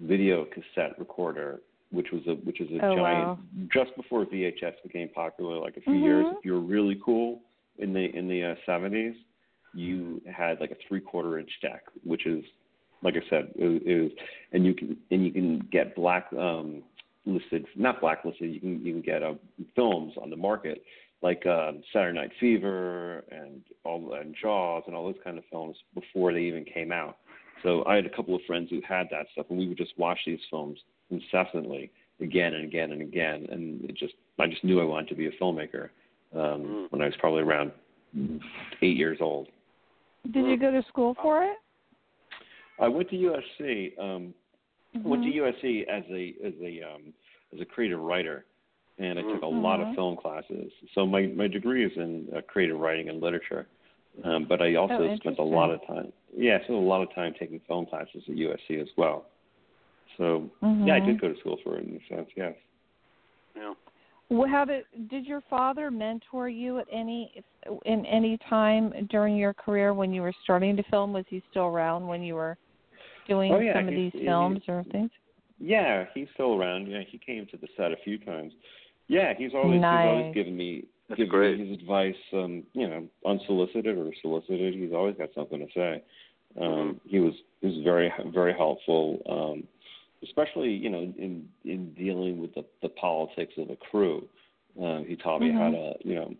video cassette recorder which was a which is a Oh, giant wow. just before VHS became popular like a few years Mhm. if you were really cool in the in the uh, 70s you had like a three quarter inch deck which is like I said it, it was and you can and you can get black um listed not blacklisted you can you can get uh, films on the market like um Saturday Night Fever and all and Jaws and all those kind of films before they even came out so I had a couple of friends who had that stuff and we would just watch these films incessantly again and again and again and it just I just knew I wanted to be a filmmaker um Mm. when I was probably around eight years old. Did you go to school for it? I went to USC. Um, I went to. USC as a as a um, as a creative writer, and I took a lot of Mhm. film classes. So my my degree is in uh, creative writing and literature. Um, but I also oh, spent a lot of time. Yeah, I spent a lot of time taking film classes at USC as well. So mm-hmm. yeah, I did go to school for it in a sense. Yes. Yeah. Well, how did did your father mentor you at any in any time during your career when you were starting to film? Was he still around when you were doing oh, yeah, some of these films or things? Yeah, he's still around. Yeah, he came to the set a few times. Yeah, he's always nice. he's always given me That's giving great. me his advice, um, you know, unsolicited or solicited. He's always got something to say. Um. He was he was very very helpful, um, especially you know in in dealing with the the politics of the crew. Uh, he taught me how Mhm. to you know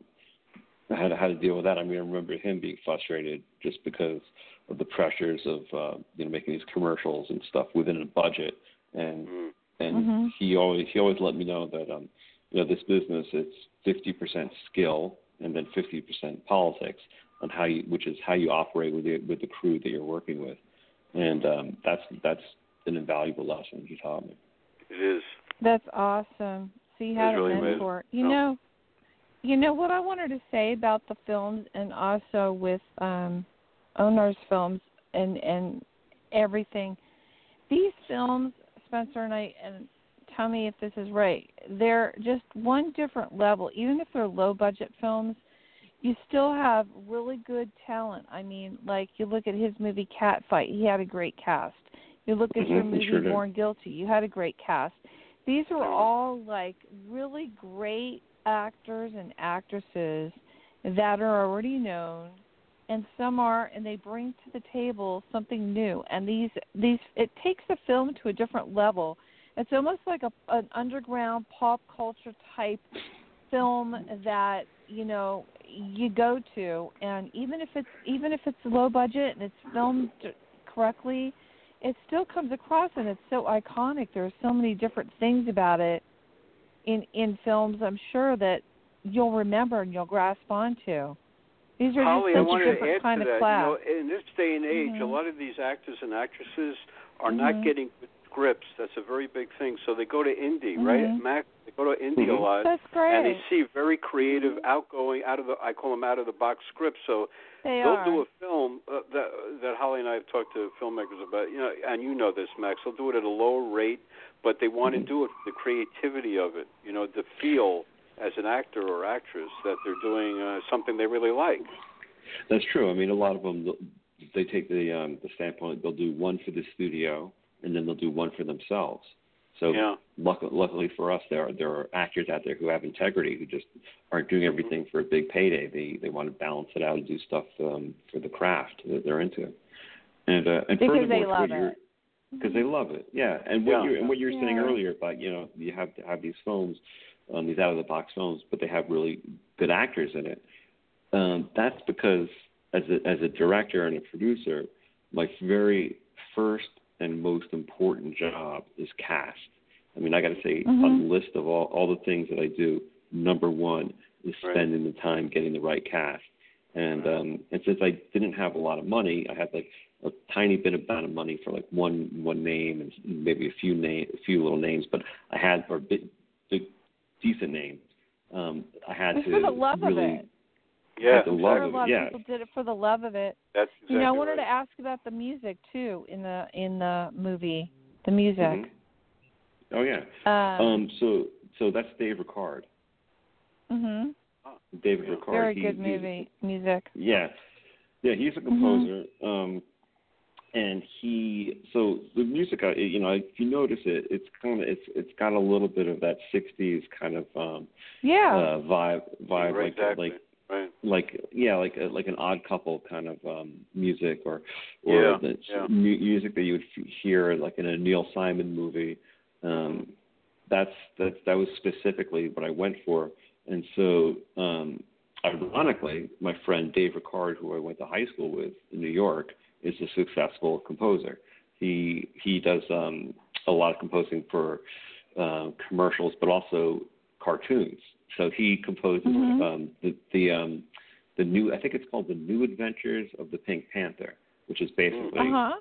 how to how to deal with that. I mean, I remember him being frustrated just because of the pressures of uh, you know making these commercials and stuff within a budget, and Mm. and Mhm. he always he always let me know that um you know this business it's fifty percent skill and then fifty percent politics on how you which is how you operate with the with the crew that you're working with, and um that's that's an invaluable lesson he taught me. It is. That's awesome. So you had really a amazing. You No. know, you know what I wanted to say about the films and also with um Onur's films and and everything. These films, Spencer and I, and tell me if this is right. They're just one different level. Even if they're low budget films, you still have really good talent. I mean, like you look at his movie Catfight, he had a great cast. You look at your Mhm, he movie sure. Born Guilty, you had a great cast. These are all like really great actors and actresses that are already known and some are and they bring to the table something new and these these it takes the film to a different level it's almost like a an underground pop culture type film that you know you go to and even if it's even if it's low budget and it's filmed correctly it still comes across and it's so iconic there's so many different things about it in in films i'm sure that you'll remember and you'll grasp onto these are Holly, just such a different kind to of that. class You know, in this day and age, a Mhm. lot of these actors and actresses are Mhm. not getting scripts. That's a very big thing. So they go to indie, right? Mhm. Mac, they go to indie a lot, that's great and they see very creative, outgoing, out of the I call them out of the box scripts. So they they'll are do a film uh, that that Holly and I have talked to filmmakers about. You know, and you know this, Max. They'll do it at a lower rate, but they want Mhm. to do it for the creativity of it. You know, the feel as an actor or actress that they're doing uh, something they really like. That's true. I mean, a lot of them they take the um, the standpoint they'll do one for the studio and then they'll do one for themselves. So Yeah. luck- luckily for us, there are there are actors out there who have integrity who just aren't doing everything for a big payday. They they want to balance it out and do stuff um, for the craft that they're into. And uh, and because they love it because they love it. Yeah, and what Yeah. you and what you were saying earlier about you know you have to have these films, um, these out of the box films, but they have really good actors in it. Um, that's because as a as a director and a producer, my very first and most important job is cast. I mean, I got to say Mhm. on the list of all all the things that I do, number one is Right. spending the time getting the right cast. And um, and since I didn't have a lot of money, I had like a tiny bit amount of money for like one one name and maybe a few name a few little names, but I had or bit, big, decent name. Um, I had It's to for the love of really it. Yeah, the I'm love sure a of it, lot yeah. of people did it for the love of it. That's exactly you know, I wanted right. to ask about the music too in the in the movie. The music. Mhm. Oh yeah. Um, Um, so so that's Dave Ricard. mhm. David Yeah. Ricard. Very he- good he's- movie music. Yeah, yeah, he's a Mm-hmm. composer, um, and he so the music, uh, you know, if you notice it, it's kind of it's it's got a little bit of that '60s kind of um, Yeah. uh, vibe, vibe right, like exactly. like right. like yeah, like a, like an odd couple kind of um, music, or or Yeah, the yeah. mu- music that you would f- hear like in a Neil Simon movie. Um, that's that's that was specifically what I went for, and so um, ironically, my friend Dave Ricard, who I went to high school with in New York, is a successful composer. He he does um, a lot of composing for uh, commercials, but also cartoons. So he composes Mhm. um, the the um, the new I think it's called the New Adventures of the Pink Panther, which is basically Uh huh.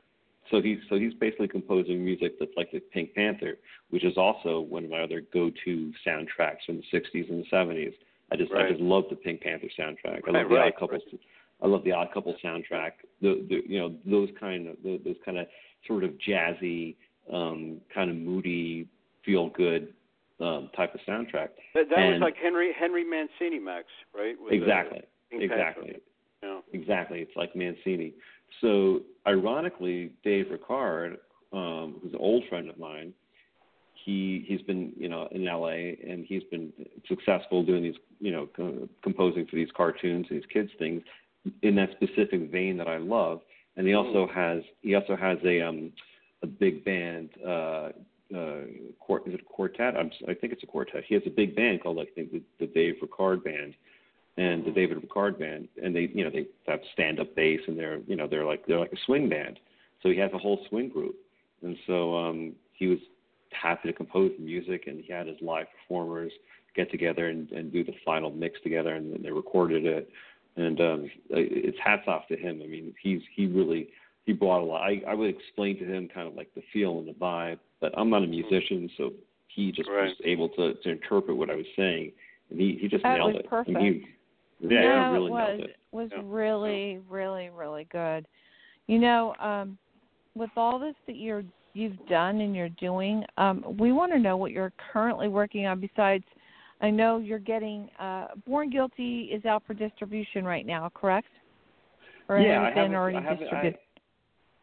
so he's so he's basically composing music that's like the Pink Panther, which is also one of my other go-to soundtracks from the '60s and the '70s. I just I just love the Pink Panther soundtrack. I Right, love the right, Odd Couple. right. I love the Odd Couple soundtrack. The, the you know those kind of those kind of sort of jazzy, um, kind of moody, feel good um, type of soundtrack. That, that and was like Henry Henry Mancini, Max, right? Exactly, Pink exactly, Yeah. exactly. It's like Mancini. So ironically, Dave Ricard, um, who's an old friend of mine, he he's been you know in LA and he's been successful doing these you know co- composing for these cartoons, these kids things, in that specific vein that I love. And he also has he also has a um a big band uh uh quart is it a quartet? I'm I think it's a quartet. He has a big band called I think the, the Dave Ricard band and the David Ricard band and they you know they have stand up bass and they're you know they're like they're like a swing band. So he has a whole swing group. And so um he was happy to compose the music and he had his live performers get together and, and do the final mix together and then they recorded it and um it's hats off to him. I mean, he's he really he brought a lot. I, I would explain to him kind of like the feel and the vibe, but I'm not a musician, so he just Right. was able to to interpret what I was saying, and he he just That nailed was it. perfect. And he, yeah, no, he really it was nailed it. was Yeah. really, really, really good. You know, um, with all this that you're you've done and you're doing, um, we want to know what you're currently working on. Besides, I know you're getting uh, Born Guilty is out for distribution right now, correct? Or yeah, has I it have been already I have, distributed? I,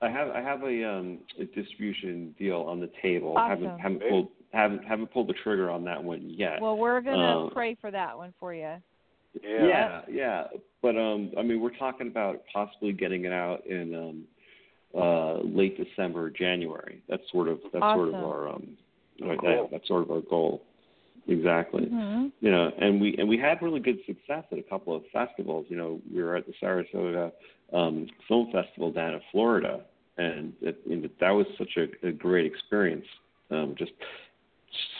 I have I have a um a distribution deal on the table. Haven't haven't pulled haven't haven't pulled the trigger on that one yet. well, we're gonna um, pray for that one for you. Yeah. yeah, yeah. But um, I mean, we're talking about possibly getting it out in um, uh, late December, January. That's sort of that's sort of our um, Oh, cool. yeah, that's sort of our goal. Exactly. hmm You know, and we and we had really good success at a couple of festivals. You know, we were at the Sarasota um, Film Festival down in Florida, and it, and that was such a, a great experience. Um, just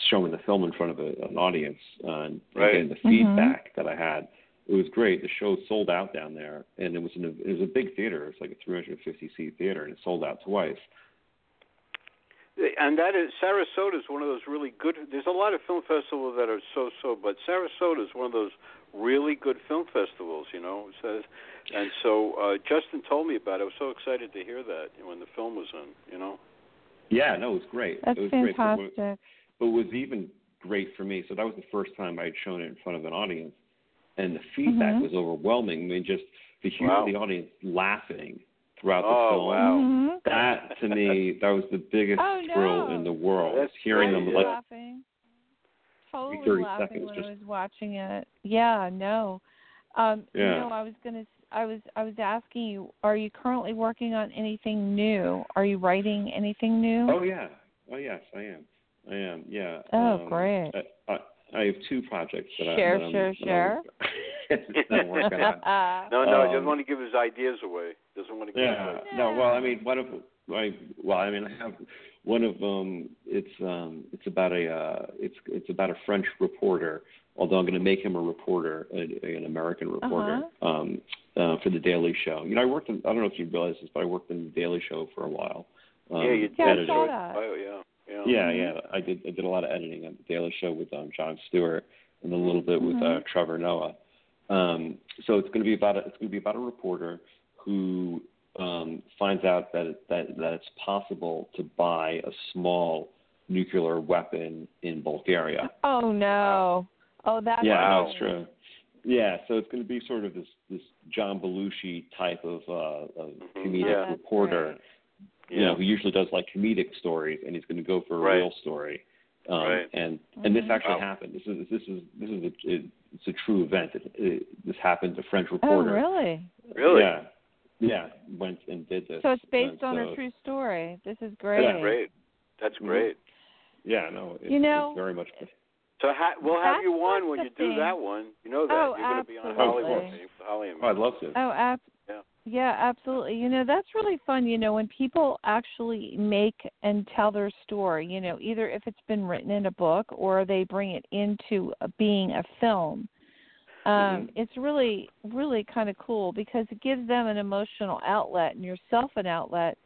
showing the film in front of a, an audience uh, and Right. getting the Mhm. feedback that I had. It was great. The show sold out down there, and it was in a, it was a big theater. It's like a 350 seat theater, and it sold out twice. And that is Sarasota is one of those really good. There's a lot of film festivals that are so-so, but Sarasota is one of those really good film festivals. You know, it says, and so uh, Justin told me about it. I was so excited to hear that when the film was in. You know. Yeah, no, it was great. That's it was great. But what- fantastic. But was even great for me, so that was the first time I had shown it in front of an audience, and the feedback Mhm. was overwhelming. I mean, just to hear Wow. the audience laughing throughout the Oh, film. wow. Mhm. That to me, that was the biggest Oh, thrill no. in the world. That's hearing I them was like laughing. Totally 30 laughing seconds, when just- I was watching it. Yeah, no. Um, Yeah. You know, I was gonna. I was. I was asking you. Are you currently working on anything new? Are you writing anything new? Oh yeah. Oh yes, I am. I am. Yeah. Oh, um, great. I, I, I have two projects that Share, I that I'm, share, that share. I'm, that I'm working on. No, no, he Um, doesn't want to give his ideas away. Doesn't want to give. Yeah. His No. Well, I mean, one of I well, I mean, I have one of them. It's um, it's about a uh, it's it's about a French reporter. Although I'm going to make him a reporter, a, an American reporter, um, uh, for the Daily Show. You know, I worked. In, I don't know if you realize this, but I worked in the Daily Show for a while. Um, yeah, you Yeah, I saw that. Bio, yeah, yeah. yeah, yeah. I did. I did a lot of editing on the Daily Show with um, Jon Stewart, and a little bit with uh, Mhm. Trevor Noah. Um, so it's going to be about a, it's going to be about a reporter who um, finds out that it, that that it's possible to buy a small nuclear weapon in Bulgaria. Oh no. Oh, that's yeah, that's true. Yeah, so it's going to be sort of this this John Belushi type of, uh, of Mhm. comedic Yeah. Reporter great. you know, who usually does like comedic stories, and he's going to go for a Right. real story. Um, Right. And and this actually Wow. happened. This is this is this is a it, it's a true event. It, it, this happened. A French reporter. Oh, really? Really? Yeah. Yeah. Went and did this. So it's based And on so- a true story. This is great. That's great. That's Mhm. great. Yeah. No. It, You know- it's very much. So ha- we'll have That's you on when the you do that one. You know that Oh, you're going to be on. Hollywood. Dave, Hollywood. Oh, I'd love to. Oh, ab- Yeah. absolutely. You know, that's really fun, you know, when people actually make and tell their story, you know, either if it's been written in a book or they bring it into being a film. Um, Mhm. It's really, really kind of cool because it gives them an emotional outlet and yourself an outlet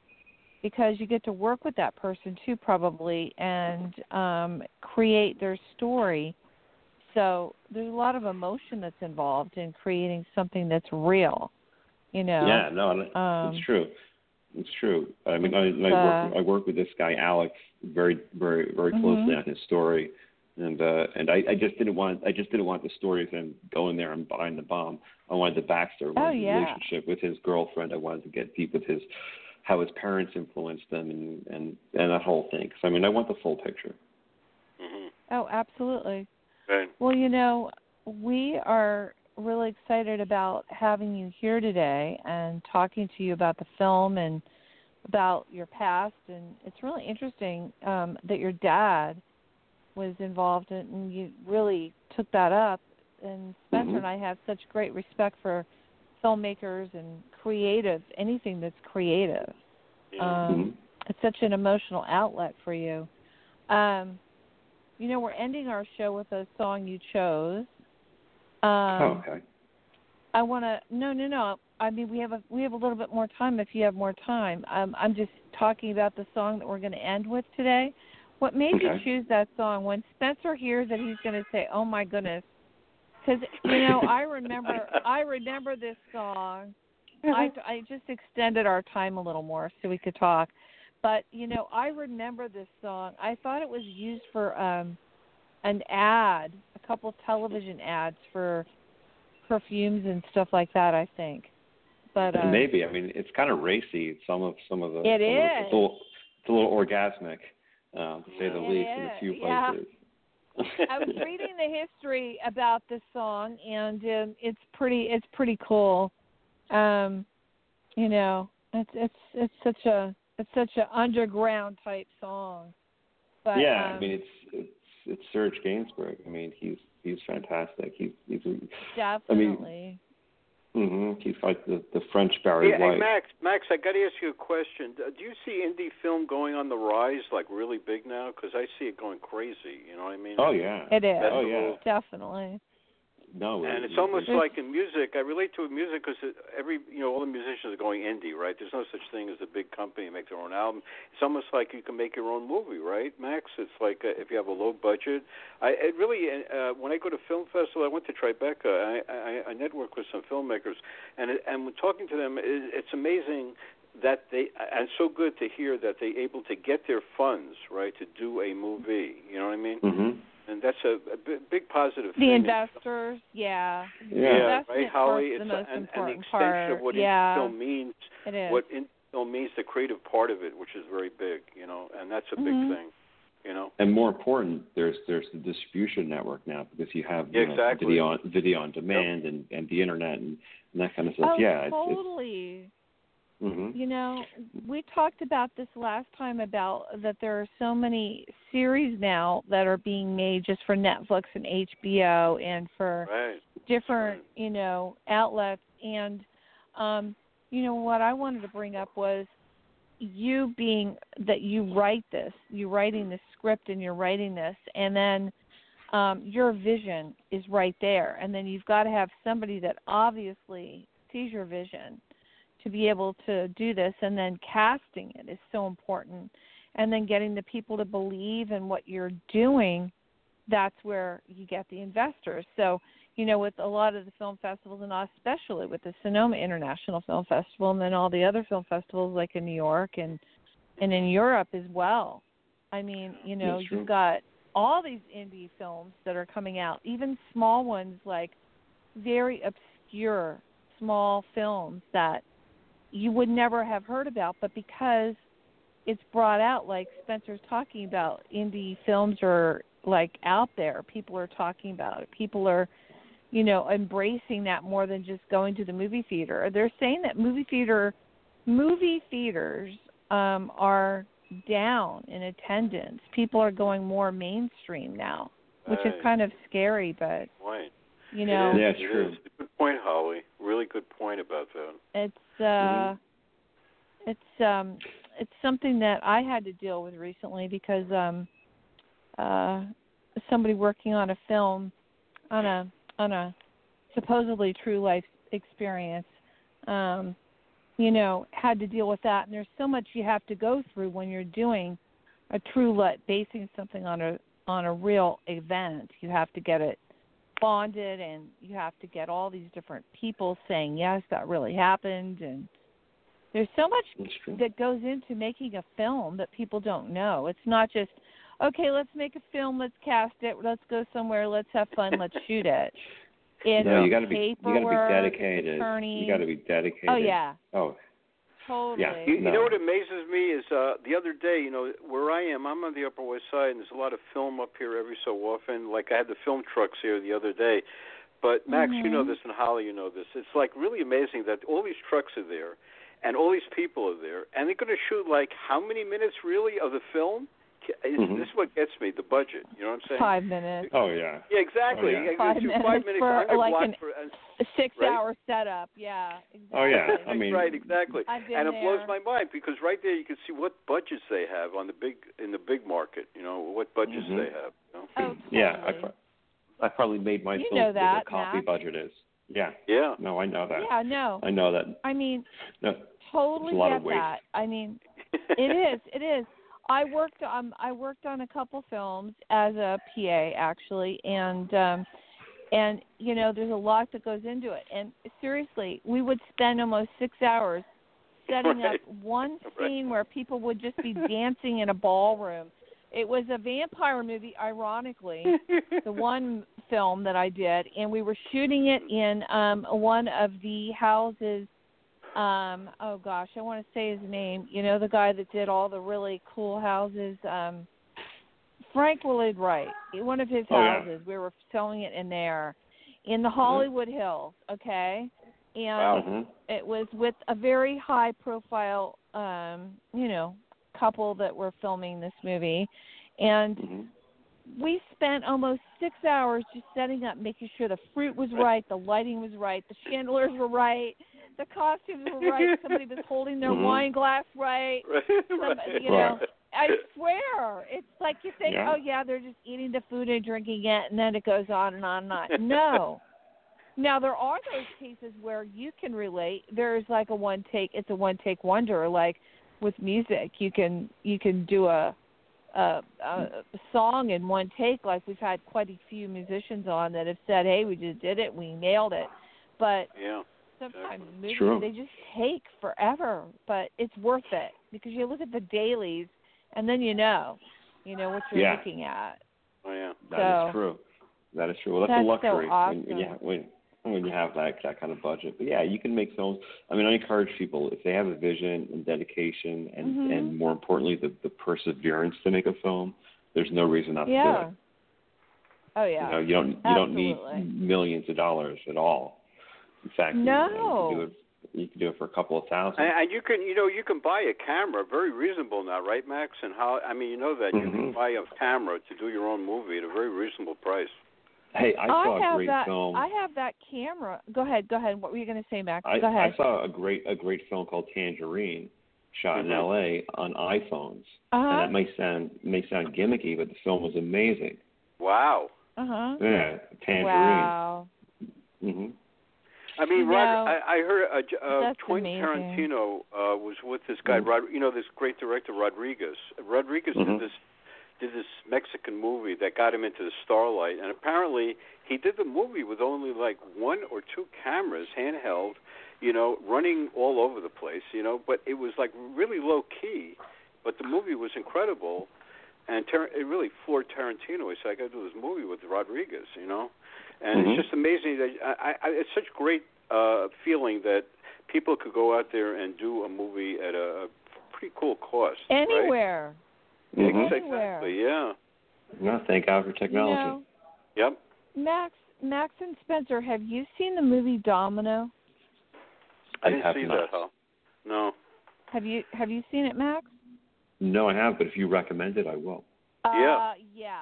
because you get to work with that person too, probably, and um, create their story. So there's a lot of emotion that's involved in creating something that's real. You know. Yeah, no, um, it's true. It's true. I mean, I, I uh, work I work with this guy Alex very very very closely Mhm. on his story, and uh, and I, I just didn't want I just didn't want the story of him going there and buying the bomb. I wanted the backstory, I Oh, wanted yeah. relationship with his girlfriend. I wanted to get deep with his how his parents influenced them and and and that whole thing. So I mean, I want the full picture. hmm Oh, absolutely. Right. Well, you know, we are really excited about having you here today and talking to you about the film and about your past. And it's really interesting um, that your dad was involved in, and you really took that up. And Spencer Mhm. and I have such great respect for filmmakers and creative, anything that's creative. Yeah. Um, Mhm. it's such an emotional outlet for you. Um, you know, we're ending our show with a song you chose. Um, oh, okay. I want to. No, no, no. I mean, we have a we have a little bit more time if you have more time. Um, I'm just talking about the song that we're going to end with today. What made you choose that song? When Spencer hears it, he's going to say, "Oh my goodness," because you know I remember I remember this song. I I just extended our time a little more so we could talk. But you know, I remember this song. I thought it was used for um an ad, a couple of television ads for perfumes and stuff like that, I think. But uh, Maybe I mean it's kind of racy. Some of some of the It some Of, is. it's, a little, it's a little orgasmic, um, to say the It least, in a is, few yeah. places. I was reading the history about this song, and um, it's pretty it's pretty cool. Um, you know, it's it's it's such a it's such a underground type song. But yeah, um, I mean it's it's it's Serge Gainsbourg. I mean he's he's fantastic. He's he's definitely. hmm he's like the the French Barry Hey, hey, White. Max, Max, I got to ask you a question. Do do you see indie film going on the rise, like really big now? Because I see it going crazy. You know what I mean? oh yeah. it is Oh yeah. definitely. No. And it- it's almost It's- like in music. I relate to it music because every you know all the musicians are going indie, right? There's no such thing as a big company that makes their own album. It's almost like you can make your own movie, right, Max? It's like uh, if you have a low budget. I it really uh, when I go to film festival, I went to Tribeca. I I, I network with some filmmakers, and it, and when talking to them, it, it's amazing that they and so good to hear that they're able to get their funds right to do a movie. You know what I mean? Mhm. And that's a, a big, big positive thing. The thing. investors, yeah. Yeah. Yeah, right, Holly. It's the most and, and the important extension of what yeah, indie film means, it is. what indie film means, the creative part of it, which is very big, you know, and that's a Mhm. big thing, you know. And more important, there's there's the distribution network now because you have you Yeah, know, exactly. video on video on demand and and the internet and, and that kind of stuff. oh, yeah, it's, totally. it's hmm You know, we talked about this last time about that there are so many series now that are being made just for Netflix and HBO and for Right. different, you know, outlets. And um you know what I wanted to bring up was you being that you write this, you writing the script and you're writing this and then um your vision is right there. And then you've got to have somebody that obviously sees your vision to be able to do this and then casting it is so important. And then getting the people to believe in what you're doing that's where you get the investors. So you know with a lot of the film festivals and especially with the sonoma international film festival and then all the other film festivals like in new york and and in europe as well. I mean you know you've got all these indie films that are coming out even small ones like very obscure small films that you would never have heard about, but because it's brought out, like Spencer's talking about, indie films are like out there. People are talking about it. People are, you know, embracing that more than just going to the movie theater. They're saying that movie theater, movie theaters um, are down in attendance. People are going more mainstream now, which is kind of scary, but Right. you know. It is, Yeah, it's true. Good point, Holly. Really good point about that. it's uh it's um it's something that I had to deal with recently because um uh somebody working on a film on a on a supposedly true life experience um you know had to deal with that. And there's so much you have to go through when you're doing a true life basing something on a on a real event. You have to get it bonded and you have to get all these different people saying yes that really happened and there's so much that goes into making a film that people don't know it's not just okay let's make a film let's cast it let's go somewhere let's have fun let's shoot it it's no, you got to be you got to be dedicated. attorneys. You got to be oh, dedicated. oh yeah Oh, totally You, you No. know what amazes me is uh the other day, you know, where I am, I'm on the Upper West Side, and there's a lot of film up here every so often. Like I had the film trucks here the other day. But Max, you know Mhm. this, and Holly, you know this. It's like really amazing that all these trucks are there, and all these people are there, and they're going to shoot like how many minutes really of the film? Is, Mhm. This is what gets me the budget. You know what I'm saying? five minutes oh yeah. Yeah, exactly. Oh, yeah. Yeah, Five minutes five minutes. for, I'm like, an- for, and a six Right? hour setup yeah exactly. Oh, yeah. I mean- right, exactly. I've been and it blows my mind because right there you can see what budgets they have on the big in the big market. You know what budgets Mhm. they have. You know? oh Yeah, I, pro- I probably made my You film know what that, the coffee Matt. budget is. Yeah. Yeah. No, I know that. yeah no I know that. I mean No. totally a lot get of that. I mean, it is. It is. I worked um I worked on a couple films as a PA actually and um and you know there's a lot that goes into it and seriously we would spend almost 6 hours setting Right. up one Right. scene where people would just be dancing in a ballroom. It was a vampire movie ironically the one film that I did, and we were shooting it in um one of the houses. Um, oh gosh, I want to say his name. You know, the guy that did all the really cool houses. Um, Frank Willard Wright. One of his Oh, yeah. houses. We were filming it in there, in the Hollywood Hills. Okay, and Wow. Mhm. it was with a very high profile um you know couple that were filming this movie and Mhm. we spent almost six hours just setting up making sure the fruit was right the lighting was right the chandeliers were right the costumes were right somebody was holding their Mhm. wine glass right right. Somebody, you Right. know i swear it's like you think Yeah. oh yeah they're just eating the food and drinking it and then it goes on and on and on no now there are those cases where you can relate. There's like a one take. It's a one take wonder. Like with music, you can you can do a a, a song in one take. Like we've had quite a few musicians on that have said, "Hey, we just did it. We nailed it." But Yeah. Sometimes movies True. they just take forever. But it's worth it because you look at the dailies and then you know, you know what you're Yeah. looking at. Oh yeah. That is So- true. That is true. Well, that's, That's a so luxury when, when you awesome. when when you have that that kind of budget. But yeah, you can make films. I mean, I encourage people if they have a vision and dedication, and Mhm. and more importantly, the the perseverance to make a film. There's no reason not to do Yeah. it. Oh yeah. You know, you don't you don't need Absolutely. millions of dollars at all. In fact, you, No. know, you, can do it, you can do it for a couple of thousand. And, and you can, you know, you can buy a camera, very reasonable now, right, Max? And how? I mean, you know that you can Mhm. buy a camera to do your own movie at a very reasonable price. hey, I saw have a great that. film. I have that camera. Go ahead. Go ahead. What were you going to say, Max? I, go ahead. I saw a great a great film called Tangerine, shot in Mhm. L.A. on iPhones. uh And that may sound may sound gimmicky, but the film was amazing. Wow. Uh huh. Yeah, Tangerine. Wow. hmm I mean, You Rod, I, I heard uh, uh, Quentin amazing. Tarantino uh, was with this guy, Mhm. Rod, you know, this great director Rodriguez. Rodriguez Mhm. did this did this Mexican movie that got him into the starlight, and apparently he did the movie with only like one or two cameras, handheld, you know, running all over the place, you know, but it was like really low key, but the movie was incredible. And Tar- it really floored Tarantino. He said, "I got to do this movie with Rodriguez," you know, and Mhm. it's just amazing that I, I, it's such great uh, feeling that people could go out there and do a movie at a, a pretty cool cost. right? Anywhere. Ex- Anywhere. Exactly. Yeah. No, thank God for technology. You know, Yep. Max, Max and Spencer, have you seen the movie Domino? I I didn't have see not. that, huh? No. Have you Have you seen it, Max? No, I have, but if you recommend it, I will. Yeah. Uh, yeah.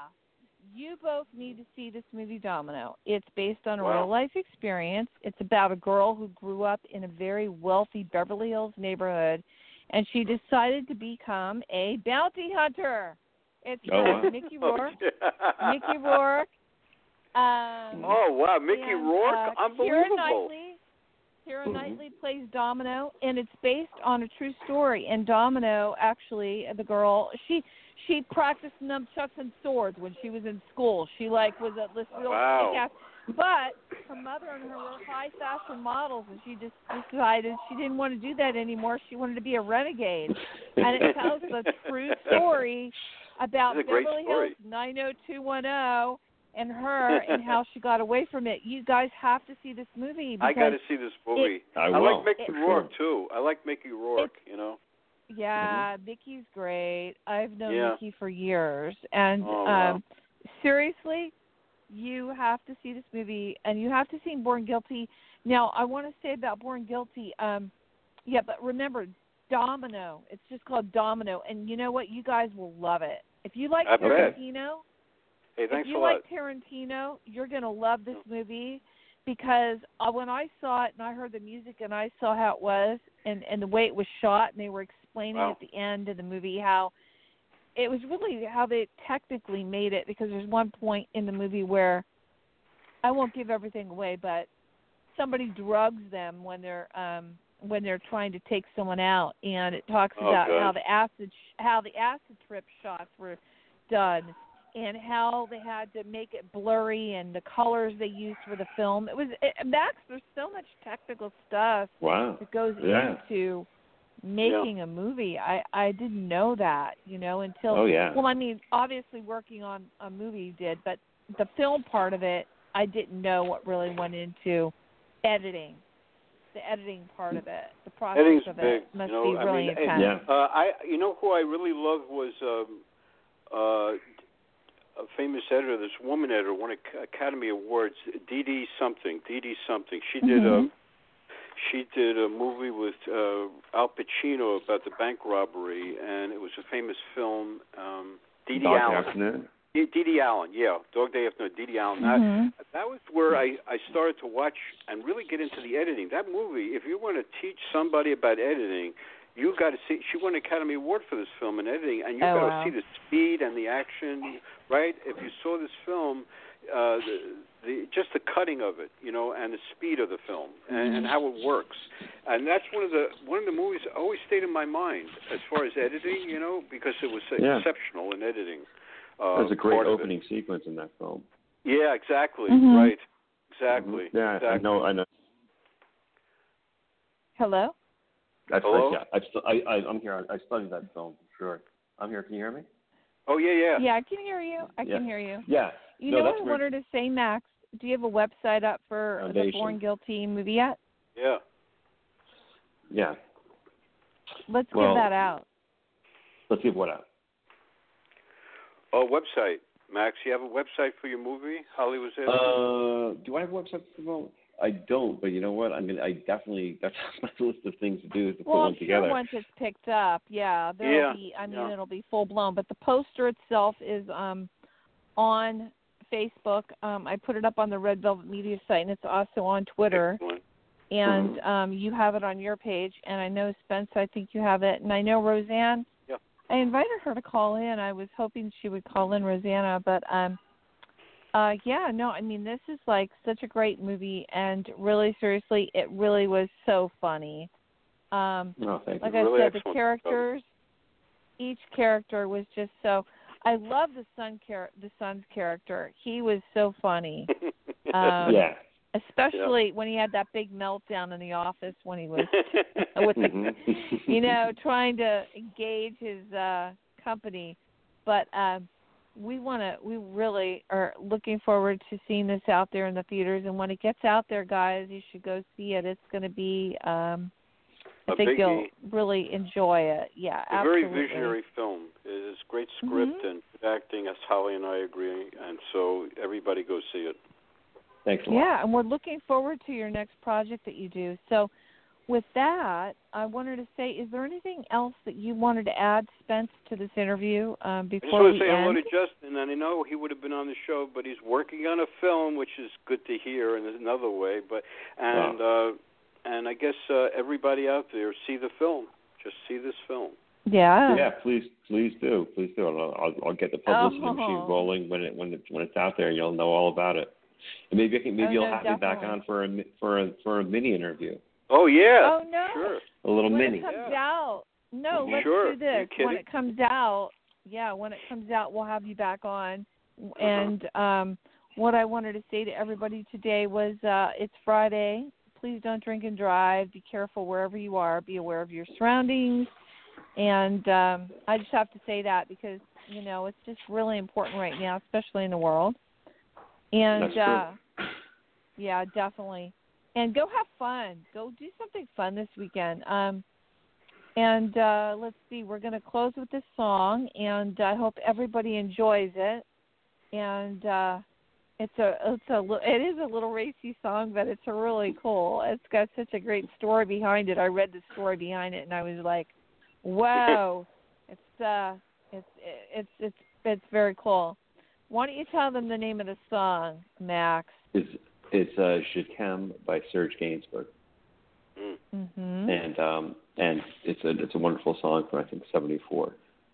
You both need to see this movie Domino. It's based on a Wow. real life experience. It's about a girl who grew up in a very wealthy Beverly Hills neighborhood and she decided to become a bounty hunter. It's Oh, wow. Mickey Rourke. Mickey Rourke. Um Oh wow, Mickey and, Rourke, uh, Keira unbelievable. Knightley. Keira Mhm. Knightley plays Domino, and it's based on a true story. And Domino, actually, the girl, she she practiced nunchucks and swords when she was in school. She like was a this real Wow. kick-ass but her mother and her were high fashion models, and she just decided she didn't want to do that anymore. She wanted to be a renegade, and it tells the true story about It's a great Beverly story. Hills 90210 and her and how she got away from it. You guys have to see this movie I got to see this movie. I I will. like Mickey It- Rourke too. I like Mickey Rourke. You know. Yeah, Mickey's great. I've known Yeah. Mickey for years, and Oh, wow. um seriously, you have to see this movie, and you have to see Born Guilty. Now, I want to say about Born Guilty. Um, yeah, but remember, Domino. It's just called Domino, and you know what? You guys will love it. If you like I bet. Tarantino, Hey, if you a lot. like Tarantino, you're gonna love this movie because uh, when I saw it and I heard the music and I saw how it was and and the way it was shot and they were explaining Wow. at the end of the movie how it was really how they technically made it because there's one point in the movie where I won't give everything away, but somebody drugs them when they're um when they're trying to take someone out and it talks Oh, about how the acid sh- how the acid trip shots were done and how they had to make it blurry and the colors they used for the film. It was it, Max. There's so much technical stuff Wow. that goes Yeah. into making a movie. I I didn't know that, you know, until Oh yeah. well, I mean, obviously working on a movie you did, but the film part of it, I didn't know what really went into editing. The editing part of it, the process Editing's of big. it must you know, be I really mean, intense. Yeah. Uh, I, you know, who I really loved was um, uh, a famous editor. This woman editor won Ac- Academy Awards. Dee Dee something. Dee Dee something. She did Mhm. a. She did a movie with uh, Al Pacino about the bank robbery, and it was a famous film. Um, Dee Dee Dog Allen. Afternoon. Dede Allen, yeah, Dog Day Afternoon. Dede Allen. That- Mhm. that was where I, I started to watch and really get into the editing. That movie, if you want to teach somebody about editing, you got to see. She won an Academy Award for this film in editing, and you Oh, got to see the speed and the action. Right? If you saw this film, uh, the, the just the cutting of it, you know, and the speed of the film and, and how it works, and that's one of the one of the movies that always stayed in my mind as far as editing, you know, because it was Yeah. exceptional in editing. Uh, There's a great part of it. opening sequence in that film. Yeah, exactly. Mhm. Right. Exactly. Mhm. Yeah, exactly. I know. I know. Hello. I've, Hello? yeah, I've, stu- I, I, I'm here. I studied that film. Sure. I'm here. Can you hear me? Oh yeah, yeah. Yeah, I can hear you. I Yeah. can hear you. Yeah. You No, know that's what I wanted to say, Max? Do you have a website up for the Born Guilty movie yet? Yeah. Yeah. Let's Well- give that out. Let's give what out. Oh, website. Max, you have a website for your movie, Hollywood's Edge? Uh, do I have a website for the moment? I don't, but you know what? I'm gonna. I definitely. That's on my list of things to do is to put Well, one I'm sure together. once it's picked up, yeah, there'll Yeah, be. I mean, yeah. it'll be full blown. But the poster itself is um on Facebook. Um, I put it up on the Red Velvet Media site, and it's also on Twitter. Excellent. And um, you have it on your page, and I know Spence. I think you have it, and I know Roseanne. Yeah. I invited her to call in. I was hoping she would call in, Rosanna, but um, uh, yeah, no, I mean this is like such a great movie, and really, seriously, it really was so funny. Um, No, thank like you. I Really said, the characters, each character was just so. I love the son char- the son's character. He was so funny, um, yeah. especially when he had that big meltdown in the office when he was with the, Mhm. you know, trying to engage his uh company. But um we want to we really are looking forward to seeing this out there in the theaters and when it gets out there guys, you should go see it. It's going to be um I A think you'll really enjoy it. Yeah, absolutely. a very absolutely. visionary film. It is great script Mhm. and acting, as Holly and I agree, and so everybody go see it. Thanks a lot. Yeah, and we're looking forward to your next project that you do. So, with that, I wanted to say, is there anything else that you wanted to add, Spence, to this interview um, I just before want to say hello end? to Justin, and I know he would have been on the show, but he's working on a film, which is good to hear in another way. But and uh, and I guess uh, everybody out there see the film. Just see this film. yeah. Yeah, please, please do, please do. I'll, I'll, I'll get the publicity Oh. machine rolling when it when it when it's out there. And you'll know all about it. And maybe I can maybe Oh, you'll no, have me back on for a for a for a mini interview, Oh yeah. Oh no. Sure. a little when mini. it comes Yeah. out, no, let's Sure. do this. When it comes out, yeah, when it comes out, we'll have you back on, Uh-huh. and um, what I wanted to say to everybody today was uh, it's Friday. Please don't drink and drive. Be careful wherever you are. Be aware of your surroundings. And um, I just have to say that because you know it's just really important right now, especially in the world. And That's true. uh, yeah, definitely. And go have fun. Go do something fun this weekend. Um, and uh, let's see, we're going to close with this song, and I hope everybody enjoys it. And uh, it's a it's a it is a little racy song, but it's a really cool. It's got such a great story behind it. I read the story behind it, and I was like, "Wow!" it's uh, it's it's it's it's very cool. Why don't you tell them the name of the song, Max? It's uh, Shikem by Serge Gainsbourg, Mm. hmm and um, and it's a it's a wonderful song from I think '74.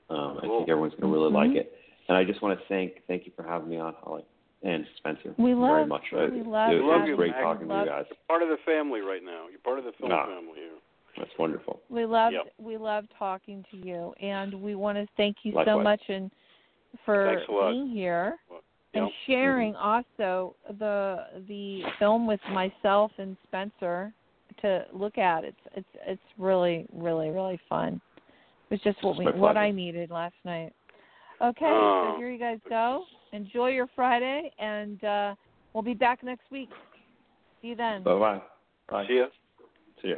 Um, I think everyone's going to really Mhm. like it. And I just want to thank thank you for having me on, Holly and Spencer. We very love- much. we love it, having was you, great Max. talking to you Love- guys. Part of the family right now. You're part of the film Ah. family here. That's wonderful. We loved Yep. we loved talking to you, and we want to thank you so much and for Thanks a lot. being here and Yep. sharing also the the film with myself and Spencer to look at. It's it's it's really really really fun. It was just what we what. I needed last night. Okay, Oh. so here you guys go. Enjoy your Friday, and uh, we'll be back next week. See you then. Bye bye. Bye. See ya. See you.